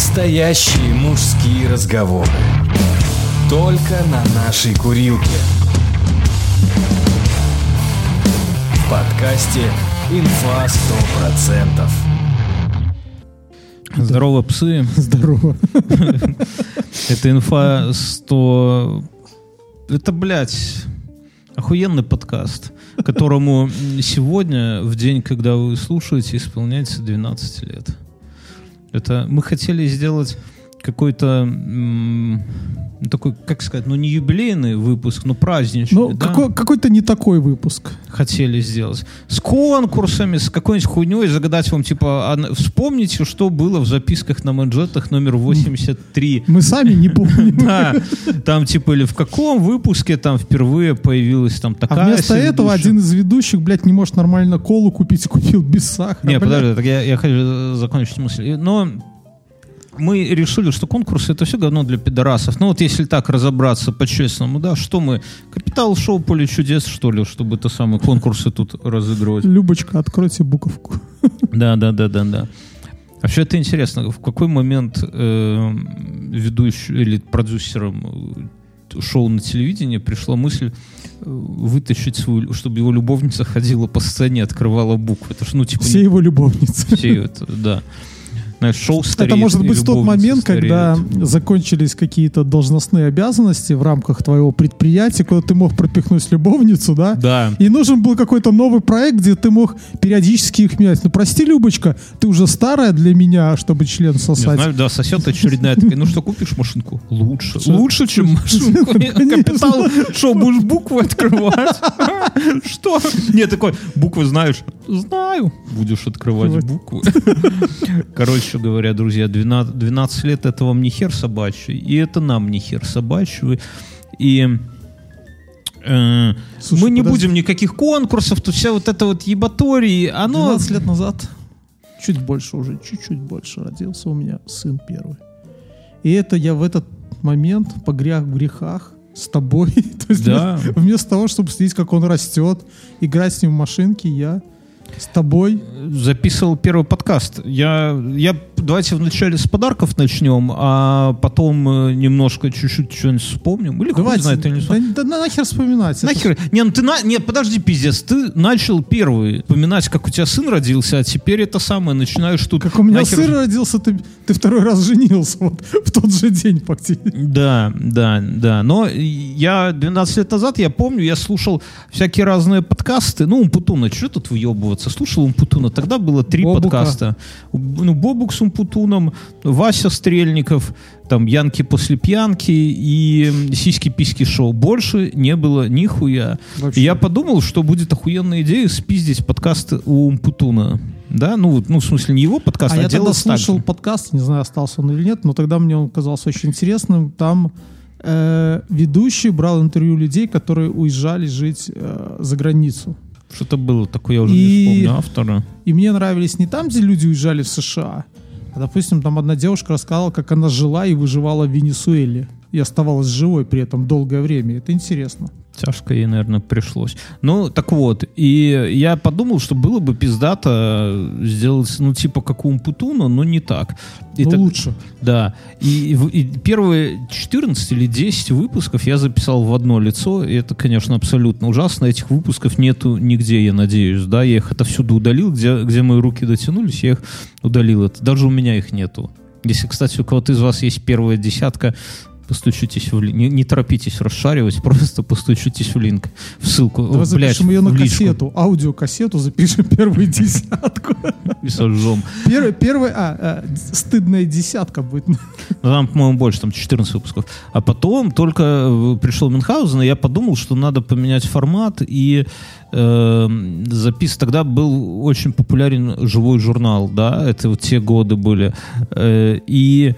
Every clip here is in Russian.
Настоящие мужские разговоры. Только на нашей курилке. В подкасте «Инфа 100%». Здорово, псы. Здорово. Это инфа 100... Это, блядь, охуенный подкаст, которому сегодня, в день, когда вы слушаете, исполняется 12 лет. Это мы хотели сделать какой-то м, такой, как сказать, ну не юбилейный выпуск, но праздничный. Ну, да? какой, какой-то не такой выпуск. хотели сделать. С конкурсами, с какой-нибудь хуйней, загадать вам, типа, а, вспомните, что было в записках на манжетах номер 83. Мы сами не помним. Да, там типа или в каком выпуске там впервые появилась там А такая вместо этого один из ведущих, блядь, не может нормально колу купить, купил без сахара. Не, подожди, так я, хочу закончить мысль. Но мы решили, что конкурсы это все говно для пидорасов. Ну вот если так разобраться по-честному, да, что мы, капитал-шоу «Поле чудес», что ли, чтобы это самые конкурсы тут разыгрывать? Любочка, откройте буковку. Да, да, да, да, да. Вообще это интересно, в какой момент э, ведущий или продюсером э, шоу на телевидении пришла мысль э, вытащить свою, чтобы его любовница ходила по сцене, открывала буквы. Это ж, ну, типа, Все не- его любовницы. все это, да. Знаешь, шоу Это может быть тот момент, когда стареет. закончились какие-то должностные обязанности в рамках твоего предприятия, куда ты мог пропихнуть любовницу, да? Да. И нужен был какой-то новый проект, где ты мог периодически их менять. Ну, прости, Любочка, ты уже старая для меня, чтобы член Не сосать. знаю, да, сосет очередная такая, ну что, купишь машинку? Лучше. Лучше, чем машинку. Конечно. Капитал, что, будешь буквы открывать? Что? Не, такой, буквы знаешь? Знаю. Будешь открывать буквы. Короче говоря, друзья, 12, 12 лет это вам не хер собачий, и это нам не хер собачий. И э, Слушай, мы не подожди. будем никаких конкурсов, тут вся вот эта вот ебатории, оно... 12 лет назад, чуть больше уже, чуть-чуть больше, родился у меня сын первый. И это я в этот момент погряг в грехах с тобой. То есть Да. вместо, вместо того, чтобы следить, как он растет, играть с ним в машинки, я с тобой. записывал первый подкаст. Я, я давайте вначале с подарков начнем, а потом э, немножко чуть-чуть что-нибудь вспомним. Или Давайте, знает, или не да, вспомним. да нахер вспоминать. Это Нахер? Не, ну ты на... Не, подожди, пиздец, ты начал первый вспоминать, как у тебя сын родился, а теперь это самое, начинаешь тут... Как у меня нахер- сын родился, ты, ты второй раз женился вот в тот же день фактически. Да, да, да. Но я 12 лет назад, я помню, я слушал всякие разные подкасты. Ну, Умпутуна, что тут выебываться? Слушал Умпутуна. Тогда было три Бобука. подкаста. Ну, Бобук с Умпутуном, Вася Стрельников, там Янки после пьянки и Сиськи-письки шоу. Больше не было нихуя. Вообще. И я подумал, что будет охуенная идея спиздить подкасты у Умпутуна. Да, ну, ну, в смысле, не его подкаст, А а, я тогда делать так слушал подкаст, не знаю, остался он или нет, но тогда мне он казался очень интересным. Там э, ведущий брал интервью людей, которые уезжали жить э, за границу. Что-то было такое, я уже И- не вспомню автора. И мне нравились не там, где люди уезжали в США, а, допустим, там одна девушка рассказала, как она жила и выживала в Венесуэле. И оставалась живой при этом долгое время. Это интересно. Тяжко ей, наверное, пришлось. Ну, так вот, и я подумал, что было бы пиздато сделать, ну, типа, как у Умпутуна, но не так. И Но так- лучше. Да. И, в- и первые 14 или 10 выпусков я записал в одно лицо, и это, конечно, абсолютно ужасно. Этих выпусков нету нигде, я надеюсь, да. Я их отовсюду удалил, где, где мои руки дотянулись, я их удалил. Это даже у меня их нету. Если, кстати, у кого-то из вас есть первая десятка, постучитесь в линк. Не, не торопитесь расшаривать, просто постучитесь в линк, в ссылку. Давай О, блядь, запишем ее на кассету, аудиокассету, запишем первую десятку. И сожжем. Первый, первый, а, а, стыдная десятка будет. Ну, Там, по-моему, больше, там 14 выпусков. А потом только э, пришел Мюнхгаузен, и я подумал, что надо поменять формат и э, запис. Тогда был очень популярен живой журнал, да, это вот те годы были. Э, и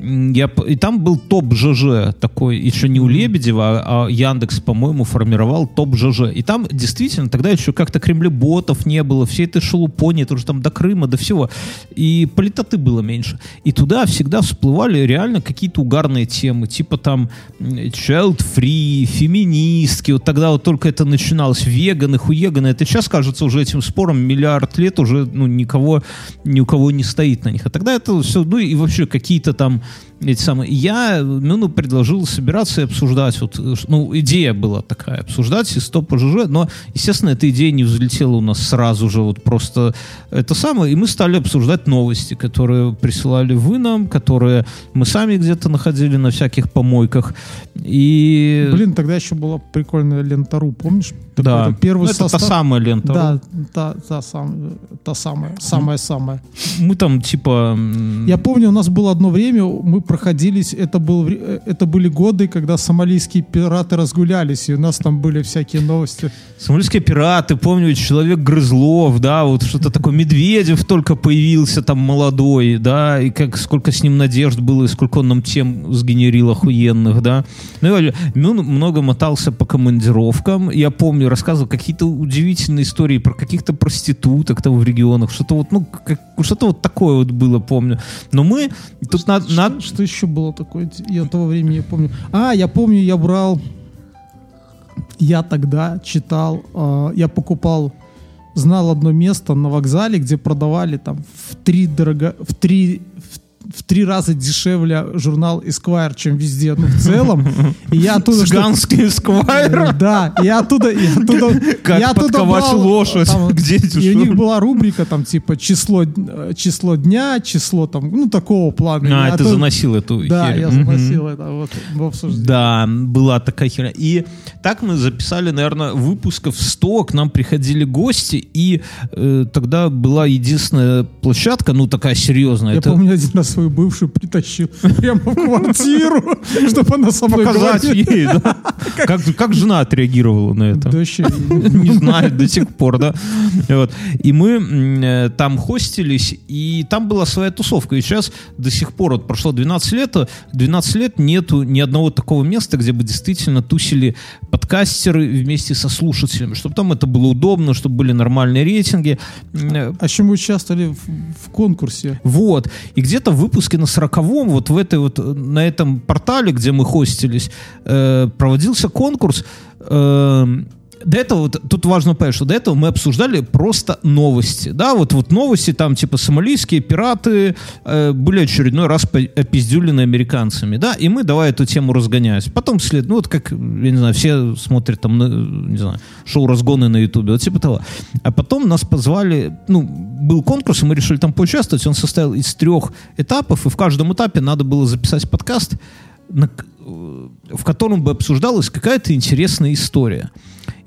я, и там был топ ЖЖ такой, еще не у Лебедева, а Яндекс, по-моему, формировал топ ЖЖ. И там действительно тогда еще как-то кремлеботов не было, все это шелупони, это уже там до Крыма, до всего. И политоты было меньше. И туда всегда всплывали реально какие-то угарные темы, типа там м, child free, феминистки. Вот тогда вот только это начиналось. Веганы, хуеганы. Это сейчас кажется уже этим спором миллиард лет уже ну, никого, ни у кого не стоит на них. А тогда это все, ну и вообще какие-то там um, эти самые. Я ну, ну, предложил собираться и обсуждать. Вот, э, ну, идея была такая, обсуждать из топа ЖЖ, но, естественно, эта идея не взлетела у нас сразу же, вот просто это самое, и мы стали обсуждать новости, которые присылали вы нам, которые мы сами где-то находили на всяких помойках. И... Блин, тогда еще была прикольная лента.ру, помнишь? да. Это первый Ну, это та состав. самая лента. Да, та, та, сам, та самая, самая-самая. Мы там, типа... Я помню, у нас было одно время, мы проходились, это, был, э, это были годы, когда сомалийские пираты разгулялись, и у нас там были всякие новости. Сомалийские пираты, помню, человек Грызлов, да, вот что-то такое. Медведев только появился там молодой, да, и как сколько с ним надежд было, и сколько он нам тем сгенерил охуенных, да. Ну, и он много мотался по командировкам. Я помню, рассказывал какие-то удивительные истории про каких-то проституток там в регионах, что-то вот, ну, как, что-то вот такое вот было, помню. Но мы тут на, Что, на- что еще было такое? Я того времени не помню. А, я помню, я брал, я тогда читал, э, я покупал, знал одно место на вокзале, где продавали там в три дорого, в три в в три раза дешевле журнал Esquire, чем везде, ну, в целом. И я оттуда... Цыганский эсквайр. Да, я оттуда... Я оттуда Как я оттуда подковать брал, лошадь? там, Где И у них была рубрика, там, типа, число, э, число дня, число, там, ну, такого плана. А, Я ты оттуда- заносил эту Да, херь. я заносил это вот в обсуждение. Да, была такая херня. И так мы записали, наверное, выпусков 100, к нам приходили гости, и э, тогда была единственная площадка, ну такая серьезная. Я это помню, один раз свою бывшую притащил прямо в квартиру, чтобы она со мной показать ей, да. Как, как жена отреагировала на это? Да не знаю до сих пор, да. Вот. И мы э, там хостились, и там была своя тусовка. И сейчас до сих пор, вот прошло 12 лет, а 12 лет нету ни одного такого места, где бы действительно тусили подкастеры вместе со слушателями, чтобы там это было удобно, чтобы были нормальные рейтинги. Э, а еще мы участвовали в, в конкурсе. вот. И где-то в выпуске на сороковом, вот в этой вот, э, на этом портале, где мы хостились, э, проводился конкурс. э, до этого, вот, тут важно понять, что до этого мы обсуждали просто новости. Да, вот, вот новости там типа сомалийские пираты э, были очередной раз опиздюлены американцами. Да, и мы давай эту тему разгонять. Потом след, ну вот как, я не знаю, все смотрят там, не знаю, шоу «Разгоны» на ютубе, вот типа того. А потом нас позвали, ну, был конкурс, и мы решили там поучаствовать. Он состоял из трех этапов, и в каждом этапе надо было записать подкаст, на э, в котором бы обсуждалась какая-то интересная история.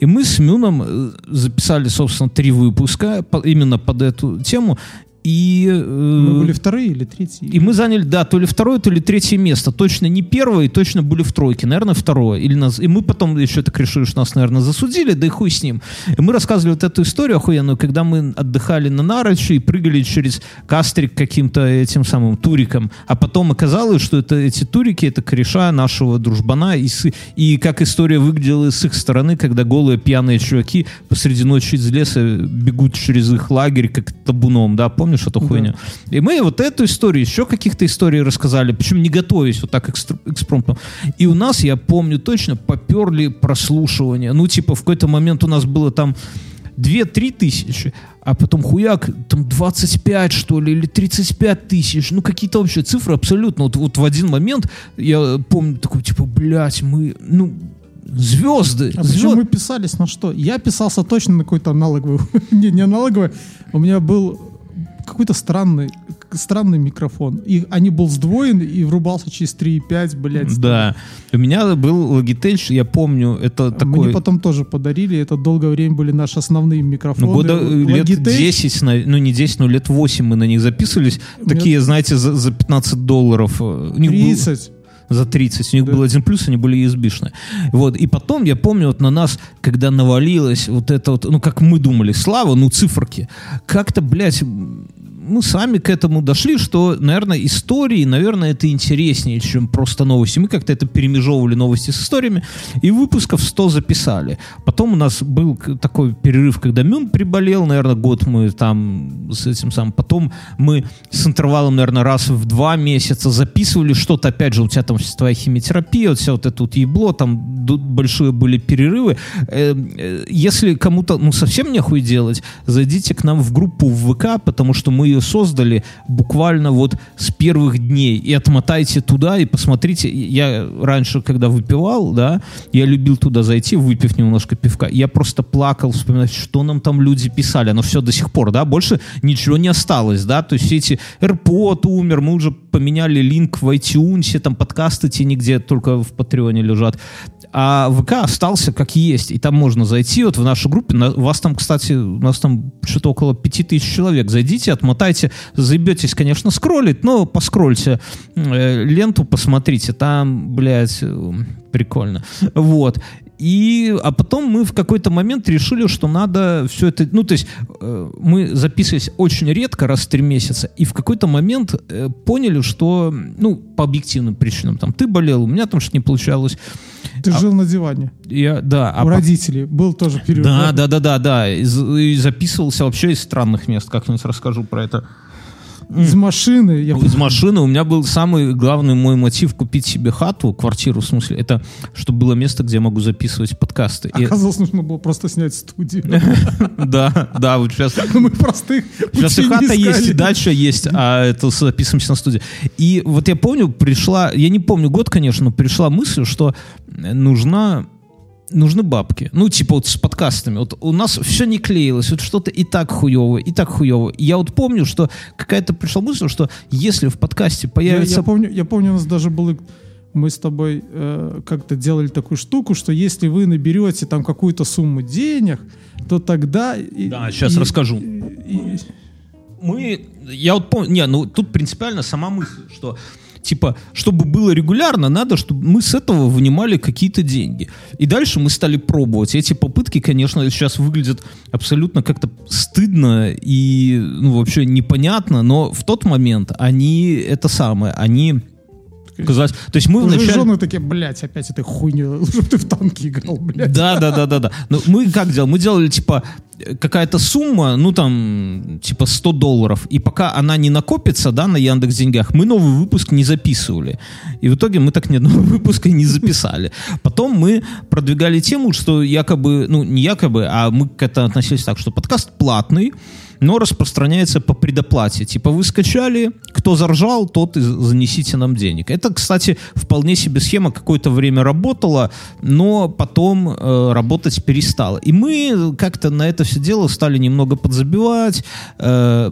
И мы с Мюном э, записали, собственно, три выпуска именно под эту тему. И, э, Мы были вторые или третьи? и мы заняли, да, то ли второе, то ли третье место. Точно не первое, и точно были в тройке. Наверное, второе. Или нас... И мы потом еще так решили, что нас, наверное, засудили, да и хуй с ним. И мы рассказывали вот эту историю охуенную, когда мы отдыхали на Нарочи и прыгали через кастрик каким-то этим самым туриком. А потом оказалось, что это, эти турики — это кореша нашего дружбана. И, с- и как история выглядела с их стороны, когда голые пьяные чуваки посреди ночи из леса бегут через их лагерь как табуном, да, помнишь эту Да. хуйню? И мы вот эту историю, еще каких-то историй рассказали, причем не готовясь вот так экстр- экспромтом. И у нас, я помню точно, поперли прослушивания. Ну, типа, в какой-то момент у нас было там 2-3 тысячи, а потом хуяк, там 25, что ли, или 35 тысяч. Ну, какие-то вообще цифры абсолютно. Вот, вот в один момент я помню такой, типа, блядь, мы, ну, звезды. А звезд- причем мы писались на что? Я писался точно на какой-то аналоговый. не, не аналоговый. У меня был какой-то странный, странный микрофон. И они был сдвоен и врубался через 3,5, блядь. Да. У меня был Logitech, я помню, это такой... Мне потом тоже подарили. Это долгое время были наши основные микрофоны. Ну, года э, лет Logitech. 10, на- ну не 10, но лет 8 мы на них записывались. меня- Такие, знаете, за, за 15 долларов. э, У них был- 30. за 30. У них Да. был один плюс, они были USB-шные. Вот. И потом, я помню, вот на нас, когда навалилось вот это вот, ну, как мы думали, слава, ну, циферки. Как-то, блядь, мы сами к этому дошли, что, наверное, истории, наверное, это интереснее, чем просто новости. Мы как-то это перемежевывали новости с историями, и выпусков 100 записали. Потом у нас был такой перерыв, когда Мюн приболел, наверное, год мы там с этим самым. Потом мы с интервалом, наверное, раз в два месяца записывали что-то, опять же, у тебя там твоя химиотерапия, вот все вот это вот ебло, там большие были перерывы. Э, э, если кому-то, ну, совсем нехуй делать, зайдите к нам в группу в ВК, потому что мы ее создали буквально вот с первых дней. И отмотайте туда и посмотрите. Я раньше, когда выпивал, да, я любил туда зайти, выпив немножко пивка. Я просто плакал, вспоминать, что нам там люди писали. Оно все до сих пор, да, больше ничего не осталось, да, то есть эти AirPod умер, мы уже поменяли линк в iTunes, там подкасты те нигде, только в Патреоне лежат а ВК остался как есть, и там можно зайти. Вот в нашу группу, на, у вас там, кстати, у нас там что-то около 5000 человек, зайдите, отмотайте, заебетесь, конечно, скроллить, но поскрольте э, ленту, посмотрите, там, блядь, э, прикольно, вот, и, а потом мы в какой-то момент решили, что надо все это... Ну, то есть э, мы записывались очень редко, раз в три месяца, и в какой-то момент э, поняли, что, ну, по объективным причинам, там, ты болел, у меня там что-то не получалось. Ты а, жил на диване. Я, да. У а родителей. По... Был тоже период. Да, да, да, да, да. И, и записывался вообще из странных мест. Как-нибудь расскажу про это. Из машины. Я... Из машины. У меня был самый главный мой мотив купить себе хату, квартиру, в смысле, это чтобы было место, где я могу записывать подкасты. Оказалось, И... нужно было просто снять студию. Да, да, вот сейчас... Мы простых Сейчас и хата есть, и дача есть, а это записываемся на студии. И вот я помню, пришла, я не помню год, конечно, но пришла мысль, что нужна нужны бабки. Ну, типа вот с подкастами. Вот у нас все не клеилось, вот что-то и так хуево, и так хуево. Я вот помню, что какая-то пришла мысль, что если в подкасте появится... Я, я, помню, я помню, у нас даже было... Мы с тобой э, как-то делали такую штуку, что если вы наберете там какую-то сумму денег, то тогда... Да, сейчас и, расскажу. И, и... Мы... Я вот помню... Не, ну тут принципиально сама мысль, что типа, чтобы было регулярно, надо, чтобы мы с этого вынимали какие-то деньги. И дальше мы стали пробовать. Эти попытки, конечно, сейчас выглядят абсолютно как-то стыдно и ну, вообще непонятно, но в тот момент они это самое, они Казалось, то есть мы Уже вначале... жены такие, блядь, опять этой хуйню, чтобы ты в танки играл, блядь. Да, да, да, да, да. Но мы как делали? Мы делали, типа, какая-то сумма, ну там, типа 100 долларов, и пока она не накопится, да, на Яндекс Деньгах, мы новый выпуск не записывали. И в итоге мы так ни одного выпуска не записали. Потом мы продвигали тему, что якобы, ну не якобы, а мы к этому относились так, что подкаст платный, но распространяется по предоплате. Типа вы скачали, кто заржал, тот и занесите нам денег. Это, кстати, вполне себе схема какое-то время работала, но потом э, работать перестала. И мы как-то на это все дело стали немного подзабивать. Э,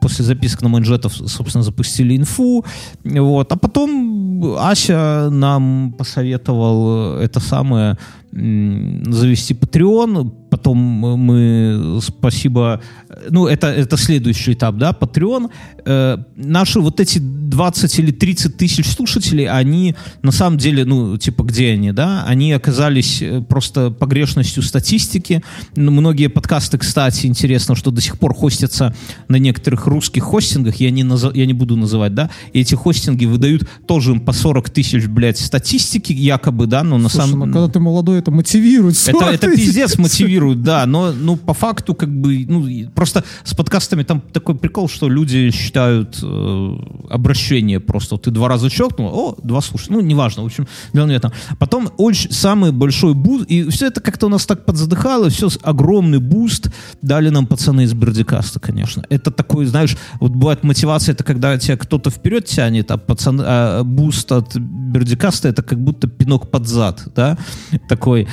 после записок на манжетов, собственно, запустили инфу. Вот. А потом Ася нам посоветовал это самое завести Patreon, потом мы, спасибо, ну, это, это следующий этап, да, Patreon. Э, наши вот эти 20 или 30 тысяч слушателей, они на самом деле, ну, типа, где они, да? Они оказались э, просто погрешностью статистики. Многие подкасты, кстати, интересно, что до сих пор хостятся на некоторых русских хостингах, я не, наз... я не буду называть, да, и эти хостинги выдают тоже им по 40 тысяч, блядь, статистики якобы, да, но на Слушай, самом... Ну, когда ты молодой, это мотивирует. Это, это пиздец мотивирует, да, но ну, по факту как бы, ну, просто с подкастами там такой прикол, что люди считают э, обращение просто. Ты два раза щелкнул, о, два слушай, ну, неважно, в общем, не в этом. Потом очень самый большой буст, и все это как-то у нас так подзадыхало, все огромный буст дали нам пацаны из Бердикаста, конечно. Это такой, знаешь, вот бывает мотивация, это когда тебя кто-то вперед тянет, а пацаны, а буст от Бердикаста это как будто пинок под зад, да, такой такой,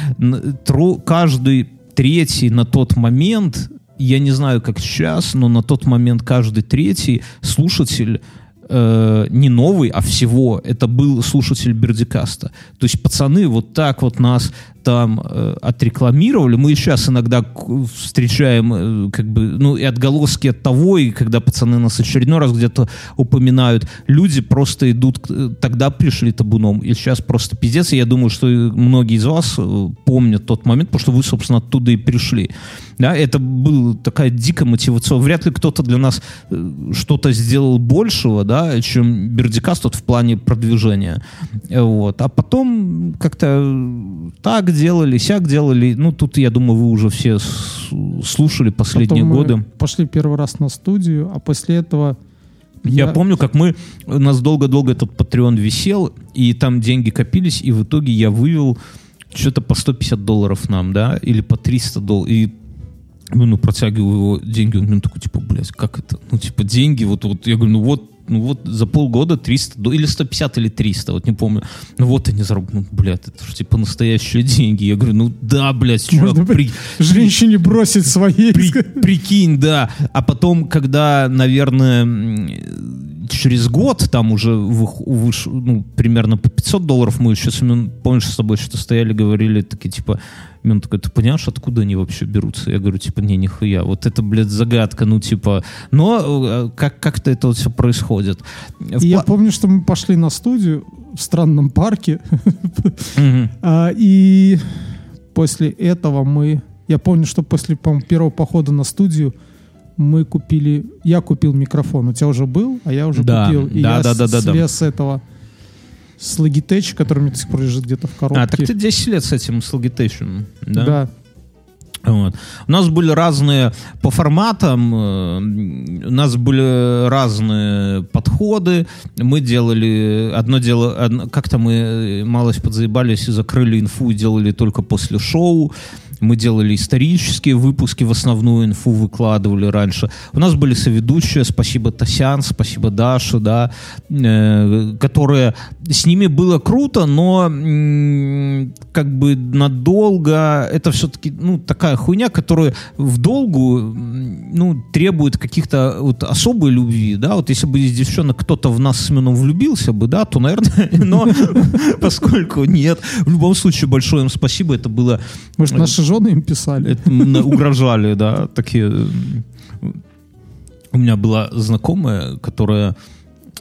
каждый третий на тот момент, я не знаю, как сейчас, но на тот момент каждый третий слушатель э, не новый, а всего, это был слушатель Бердикаста. То есть пацаны вот так вот нас там э, отрекламировали. Мы сейчас иногда встречаем э, как бы, ну, и отголоски от того, и когда пацаны нас очередной раз где-то упоминают, люди просто идут, тогда пришли табуном, и сейчас просто пиздец. И я думаю, что многие из вас э, помнят тот момент, потому что вы, собственно, оттуда и пришли. Да, это была такая дикая мотивация. Вряд ли кто-то для нас э, что-то сделал большего, да, чем Бердикаст вот в плане продвижения. Э, Вот. А потом как-то э, так делали, сяк делали. Ну, тут, я думаю, вы уже все слушали последние Потом годы. пошли первый раз на студию, а после этого Я, Я- помню, как мы, у нас долго-долго этот Patreon висел, и там деньги копились, и в итоге я вывел что-то по 150 долларов нам, да, или по 300 долларов, и ну, ну, протягиваю его деньги, он мне такой, типа, блядь, как это? Ну, типа, деньги, вот, вот, я говорю, ну, вот, ну, вот за полгода 300, до- или 150, или 300, вот не помню. Ну, вот они заработали, ну, блядь, это же, типа, настоящие деньги. Я говорю, ну, да, блядь, чувак, Можно при- женщине бросить свои. при- прикинь, да. А потом, когда, наверное, через год там уже выш- ну, примерно по 500 долларов мы еще помнишь, с тобой что-то стояли, говорили, такие, типа, Семен такой, ты понимаешь, откуда они вообще берутся? Я говорю, типа, не, нихуя. Вот это, блядь, загадка, ну, типа, но э, как, как-то это вот все происходит. В И я помню, что мы пошли на студию в странном парке, а, и после этого мы... Я помню, что после первого похода на студию мы купили... Я купил микрофон. У тебя уже был, а я уже купил. И я слез с этого с Logitech, который у меня до сих пор лежит где-то в коробке. А, так ты 10 лет с этим, с Logitech, да? да. Вот. У нас были разные по форматам, э, у нас были разные подходы. Мы делали одно дело, одно- как-то мы малость подзаебались и закрыли инфу и делали только после шоу. Мы делали исторические выпуски, в основную инфу выкладывали раньше. У нас были соведущие, спасибо Тасян, спасибо Даша, да, э, которые с ними было круто, но м, как бы надолго это все-таки ну такая хуйня, которая в долгу ну требует каких-то вот особой любви, да, вот если бы из девчонок кто-то в нас с Семеном влюбился бы, да, то наверное, но поскольку нет, в любом случае большое им спасибо, это было Может, наши жены им писали? это угрожали, да, такие. У меня была знакомая, которая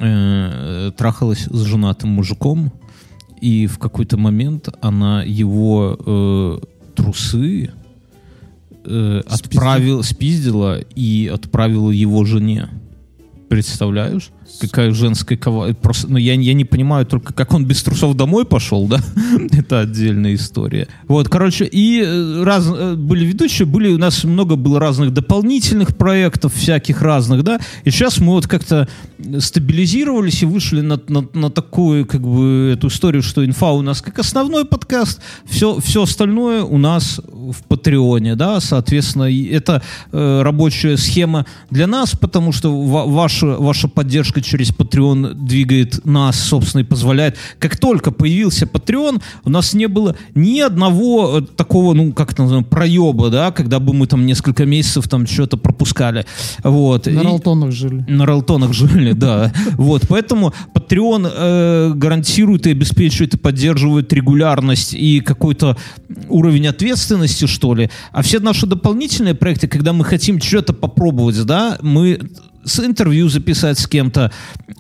э, трахалась с женатым мужиком, и в какой-то момент она его э, трусы э, отправил, спиздила и отправила его жене. Представляешь? Какая женская кова... Просто, ну, я, я не понимаю только, как он без трусов домой пошел, да? Это отдельная история. Вот, короче, и э, раз, э, были ведущие, были, у нас много было разных дополнительных проектов, всяких разных, да? И сейчас мы вот как-то стабилизировались и вышли на, на, на такую, как бы, эту историю, что инфа у нас как основной подкаст, все, все остальное у нас в Патреоне, да, соответственно, это э, рабочая схема для нас, потому что ва- ваша, ваша поддержка через Patreon двигает нас, собственно, и позволяет. Как только появился Patreon, у нас не было ни одного э, такого, ну, как это называем, проеба, да, когда бы мы там несколько месяцев там что-то пропускали. Вот. На И- Ралтонах жили. на ралтонах жили, да. Вот, поэтому Patreon э, гарантирует и обеспечивает и поддерживает регулярность и какой-то уровень ответственности, что ли. А все наши дополнительные проекты, когда мы хотим что-то попробовать, да, мы с интервью записать с кем-то,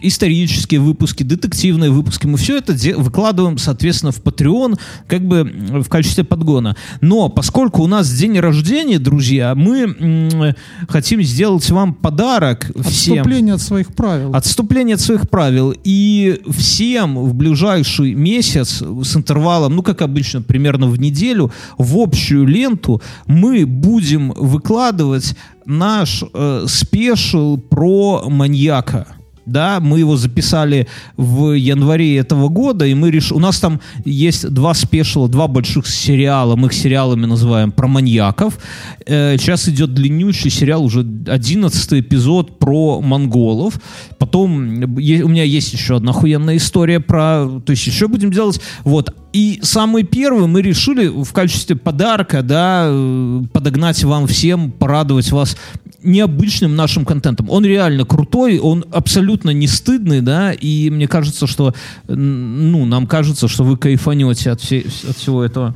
исторические выпуски, детективные выпуски, мы все это выкладываем, соответственно, в Patreon, как бы в качестве подгона. Но поскольку у нас день рождения, друзья, мы хотим сделать вам подарок всем. Отступление от своих правил. Отступление от своих правил. И всем в ближайший месяц с интервалом, ну, как обычно, примерно в неделю, в общую ленту мы будем выкладывать наш э, спешл про маньяка. Да, мы его записали в январе этого года, и мы решили... У нас там есть два спешла, два больших сериала, мы их сериалами называем, про маньяков. Э, сейчас идет длиннющий сериал, уже 11 эпизод про монголов. Потом е- у меня есть еще одна охуенная история про... То есть еще будем делать... Вот. И самый первый мы решили в качестве подарка, да, э, подогнать вам всем, порадовать вас необычным нашим контентом. Он реально крутой, он абсолютно не стыдный, да, и мне кажется, что, ну, нам кажется, что вы кайфанете от, все- от всего этого.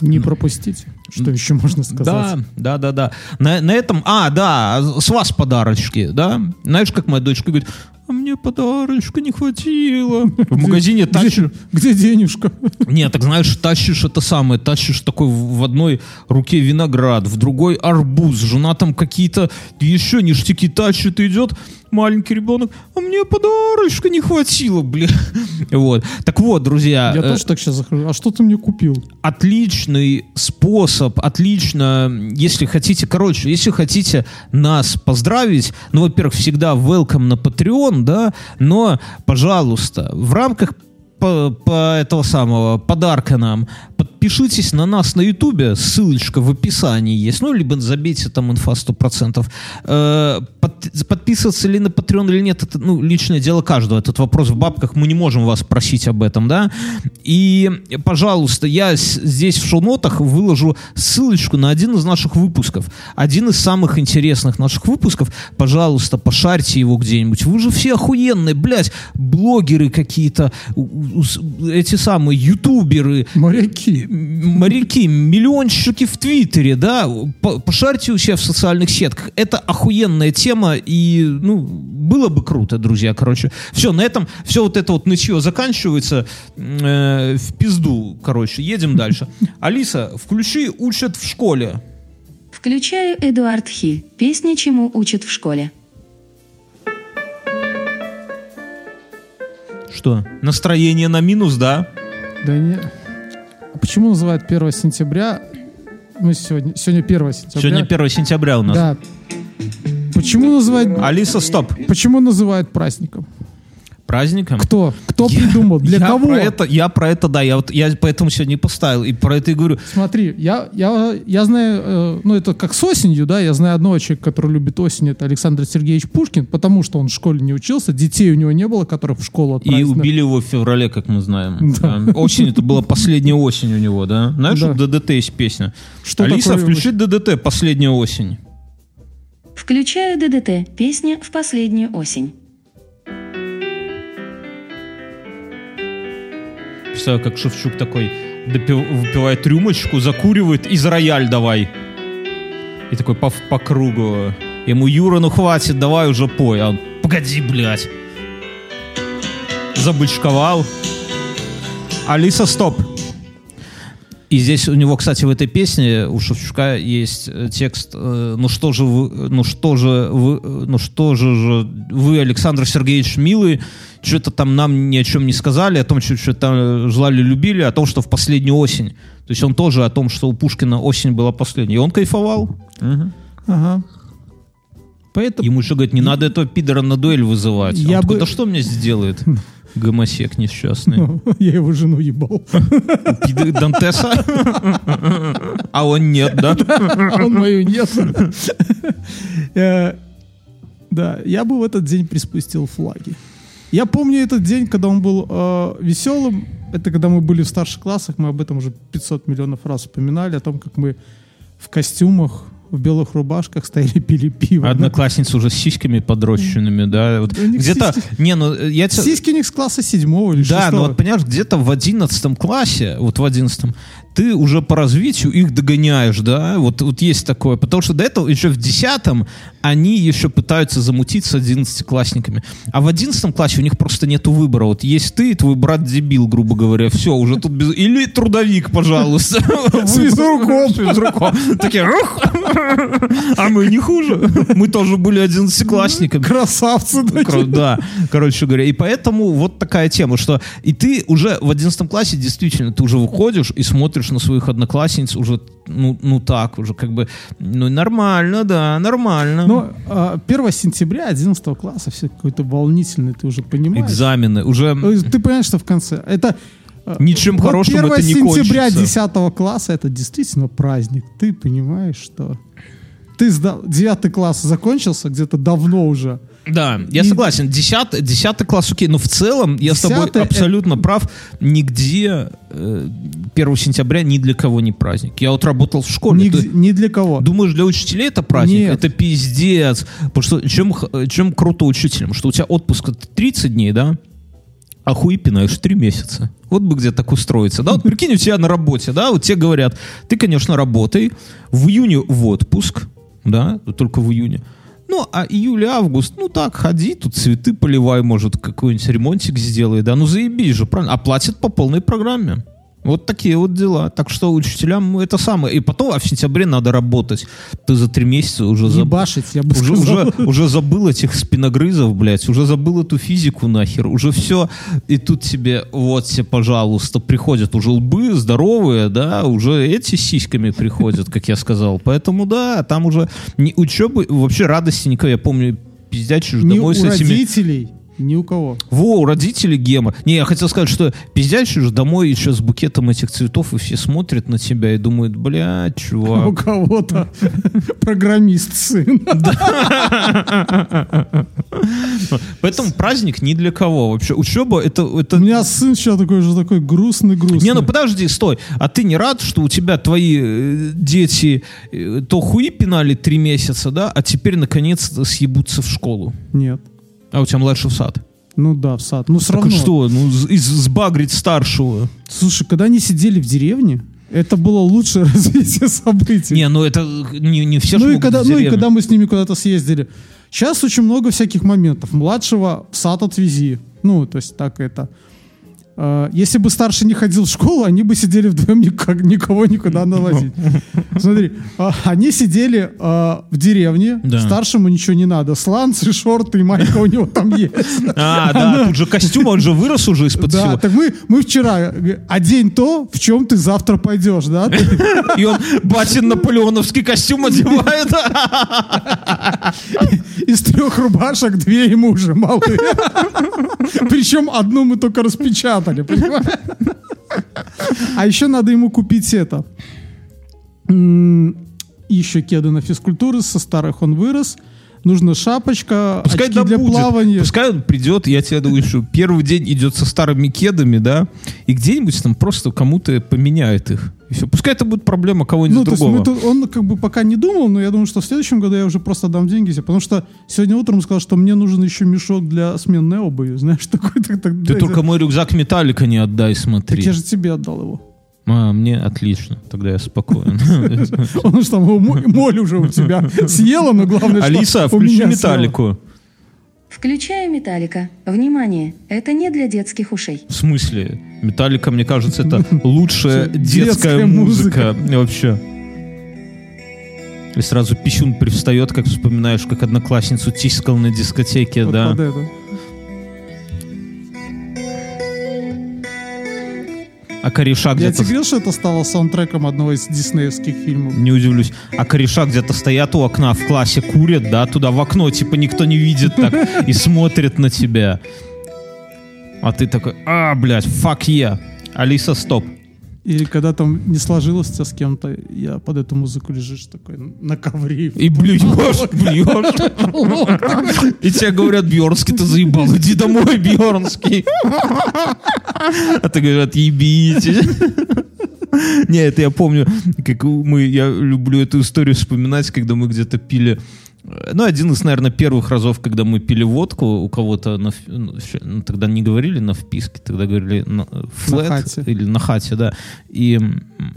Не пропустите. Что еще можно сказать? Да, да, да, да. На, на этом, а, да, с вас подарочки, да? Знаешь, как моя дочка говорит, мне подарочка не хватило. В магазине тащишь... Где, где денежка? Нет, так знаешь, тащишь это самое, тащишь такой в одной руке виноград, в другой арбуз, жена там какие-то еще ништяки тащит и идет, маленький ребенок, а мне подарочка не хватило, бля. Вот. Так вот, друзья. Я э, тоже так сейчас захожу. А что ты мне купил? отличный способ, отлично, если хотите, короче, если хотите нас поздравить, ну, во-первых, всегда welcome на Patreon, да, но, пожалуйста, в рамках по, по этого самого подарка нам подпишитесь на нас на ютубе, ссылочка в описании есть, ну, либо забейте там инфа 100%. Э, под, подписываться ли на Patreon или нет, это, ну, личное дело каждого. Этот вопрос в бабках, мы не можем вас просить об этом, да. И, пожалуйста, я здесь в шоу-нотах выложу ссылочку на один из наших выпусков. Один из самых интересных наших выпусков. Пожалуйста, пошарьте его где-нибудь. Вы же все охуенные, блядь, блогеры какие-то, эти самые ютуберы, Моряки. Моряки, миллионщики в Твиттере, да, По- пошарьте у себя в социальных сетках. Это охуенная тема, и, ну, было бы круто, друзья, короче. Все, на этом все вот это вот нытье заканчивается э, в пизду, короче. Едем дальше. Алиса, включи «Учат в школе». Включаю Эдуард Хи. Песня «Чему учат в школе». Что, настроение на минус, да? Да не. Почему называют 1 сентября? Мы сегодня, сегодня 1 сентября. Сегодня 1 сентября у нас. Да. Почему называют, Алиса, стоп. почему называют праздником? Праздником? Кто? Кто Я- придумал? Для я кого? Про это, я про это, да, я, вот, я поэтому сегодня и поставил, и про это и говорю. Смотри, я, я, я знаю, э, ну это как с осенью, да, я знаю одного человека, который любит осень, это Александр Сергеевич Пушкин, потому что он в школе не учился, детей у него не было, которых в школу И отправить. убили его в феврале, как мы знаем. Да. Да. Осень, это была последняя осень у него, да? Знаешь, Да. у ДДТ есть песня. Что Алиса, такое включи ДДТ «Последняя осень». Включаю ДДТ. Песня «В последнюю осень». Представляю, как Шевчук такой допив- выпивает рюмочку, закуривает, из рояль давай. И такой по, по кругу. Ему Юра, ну хватит, давай уже пой. А он, погоди, блядь. Забычковал. Алиса, стоп. И здесь у него, кстати, в этой песне у Шевчука есть э, текст э, «Ну что же вы, ну что же вы, э, ну что же, же вы, Александр Сергеевич, милый, что-то там нам ни о чем не сказали, о том, что что-то там желали, любили, о том, что в последнюю осень». То есть он тоже о том, что у Пушкина осень была последняя. И он кайфовал. Ага. Поэтому Ему еще говорит, не надо этого пидора на дуэль вызывать. Я он такой, бы- да что мне сделает? Гомосек несчастный. я его жену ебал. Дантеса? А он нет, да? А он мою нет. Э, Да, я бы в этот день приспустил флаги. Я помню этот день, когда он был э, веселым. Это когда мы были в старших классах, мы об этом уже 500 миллионов раз вспоминали, о том, как мы в костюмах, в белых рубашках стояли, пили пиво. Одноклассница уже с сиськами подрощенными, да? Вот где-то, сиськи- не, ну я. Сиськи у них с класса седьмого или Да, шестого. но вот понимаешь, где-то в одиннадцатом классе, вот в одиннадцатом, ты уже по развитию их догоняешь, да, вот, вот есть такое, потому что до этого еще в десятом они еще пытаются замутить с одиннадцатиклассниками, а в одиннадцатом классе у них просто нету выбора, вот есть ты и твой брат дебил, грубо говоря, все, уже тут без... Или трудовик, пожалуйста. С физруком. С физруком. Такие, «Ух, а мы не хуже, мы тоже были одиннадцатиклассниками. Красавцы. Да, короче говоря. И поэтому вот такая тема, что и ты уже в 11 классе действительно, ты уже выходишь и смотришь на своих одноклассниц уже, ну, ну так, уже как бы, ну нормально, да, нормально. Но а, 1 сентября 11 класса все какой-то волнительный, ты уже понимаешь. Экзамены уже Ты понимаешь, что в конце. Это э, ничем вот хорошим 1 это не сентября кончится. 10 класса это действительно праздник. Ты понимаешь, что ты сдал 9 класс закончился где-то давно уже. Да, я И- согласен. Десятый, десятый класс, окей, но в целом я с тобой Десятый э, абсолютно прав. Нигде э, 1 сентября ни для кого не праздник. Я вот работал в школе. Ни, ты- ни для кого. Думаешь, для учителей это праздник? Нет. Это пиздец. Потому что чем, х- чем круто учителям? Что у тебя отпуск это 30 дней, да? а хуй пинаешь три месяца. Вот бы где так устроиться. Да, вот прикинь, у тебя на работе, да, вот тебе говорят, ты, конечно, работай, в июне в отпуск, да, только в июне. Ну, а июль-август, ну так, ходи, тут цветы поливай, может, какой-нибудь ремонтик сделай, да, ну заебись же, правильно, а платят по полной программе. Вот такие вот дела. Так что учителям это самое. И потом, а в сентябре надо работать. Ты за три месяца уже забыл. Ебашить, я бы Уже, сказал. уже, уже забыл этих спиногрызов, блядь, уже забыл эту физику нахер, уже все, и тут тебе, вот тебе, пожалуйста, приходят уже лбы здоровые, да, уже эти с сиськами приходят, как я сказал, поэтому, да, там уже не учебы, вообще радости никакой, я помню, Ни домой с этими... родителей, ни у кого. Во, у родителей гема. Не, я хотел сказать, что пиздячий же домой еще с букетом этих цветов, и все смотрят на тебя и думают, бля, У чувак. кого-то программист сын. Поэтому праздник ни для кого. Вообще, учеба это... это... У меня сын сейчас такой же такой грустный-грустный. Не, ну подожди, стой. А ты не рад, что у тебя твои э, дети э, то хуи пинали три месяца, да, а теперь наконец-то съебутся в школу? Нет. А у тебя младший в сад. Ну да, в сад. Ну все Так равно. и что, ну, сбагрить старшего? Слушай, когда они сидели в деревне, это было лучшее развитие событий. Не, ну это не, не все ну, и могут когда, ну и когда мы с ними куда-то съездили. Сейчас очень много всяких моментов. Младшего в сад отвези. Ну, то есть так это. Э, Если бы старший не ходил в школу, они бы сидели вдвоем, никак, никого никуда навозить. Смотри, а, они сидели а, в деревне, Да. старшему ничего не надо. Сланцы, шорты и майка у него там есть. А, да, тут же костюм, он же вырос уже из-под Да, всего. так мы, мы вчера, э, одень то, в чем ты завтра пойдешь, да? И он батин наполеоновский костюм одевает. Из трех рубашек две ему уже малы. Причем одну мы только распечатали, понимаешь? А еще надо ему купить это. Еще кеды на физкультуры, со старых он вырос. Нужна шапочка, Пускай очки для добудет. плавания. Пускай он придет, я тебе думаю, что первый день идет со старыми кедами, да, и где-нибудь там просто кому-то поменяет их. И все. Пускай это будет проблема кого-нибудь Ну, есть другого. мы тут- он как бы пока не думал, но я думаю, что в следующем году я уже просто дам деньги себе. Потому что сегодня утром сказал, что мне нужен еще мешок для сменной обуви. Знаешь, такой... Так, так, Ты только мой рюкзак металлика не отдай, Так смотри. я же тебе отдал его. А, мне отлично, тогда я спокоен. Он мо- моль уже у тебя съела, но главное, что Алиса, включи металлику. Включаю металлика. Внимание, это не для детских ушей. В смысле? Металлика, мне кажется, это лучшая Детская музыка. вообще. И сразу пищун привстает, как вспоминаешь, как одноклассницу тискал на дискотеке, Вот да. А кореша Я где-то... тебе говорил, что это стало саундтреком одного из диснеевских фильмов. Не удивлюсь. А кореша где-то стоят у окна в классе, курят, да, туда в окно, типа никто не видит так, и смотрят на тебя. А ты такой, а, блядь, fuck yeah. Алиса, стоп. Или когда там не сложилось с кем-то, я под эту музыку лежишь такой на ковре. И блюешь, блюешь. И тебе говорят, Бьернский, ты заебал, иди домой, Бьернский. А ты говорят, ебите. Не, это я помню, как мы, я люблю эту историю вспоминать, когда мы где-то пили ну, один из, наверное, первых разов, когда мы пили водку у кого-то, на, ну, ну, тогда не говорили на вписке, тогда говорили на флет хате. или на хате, да. И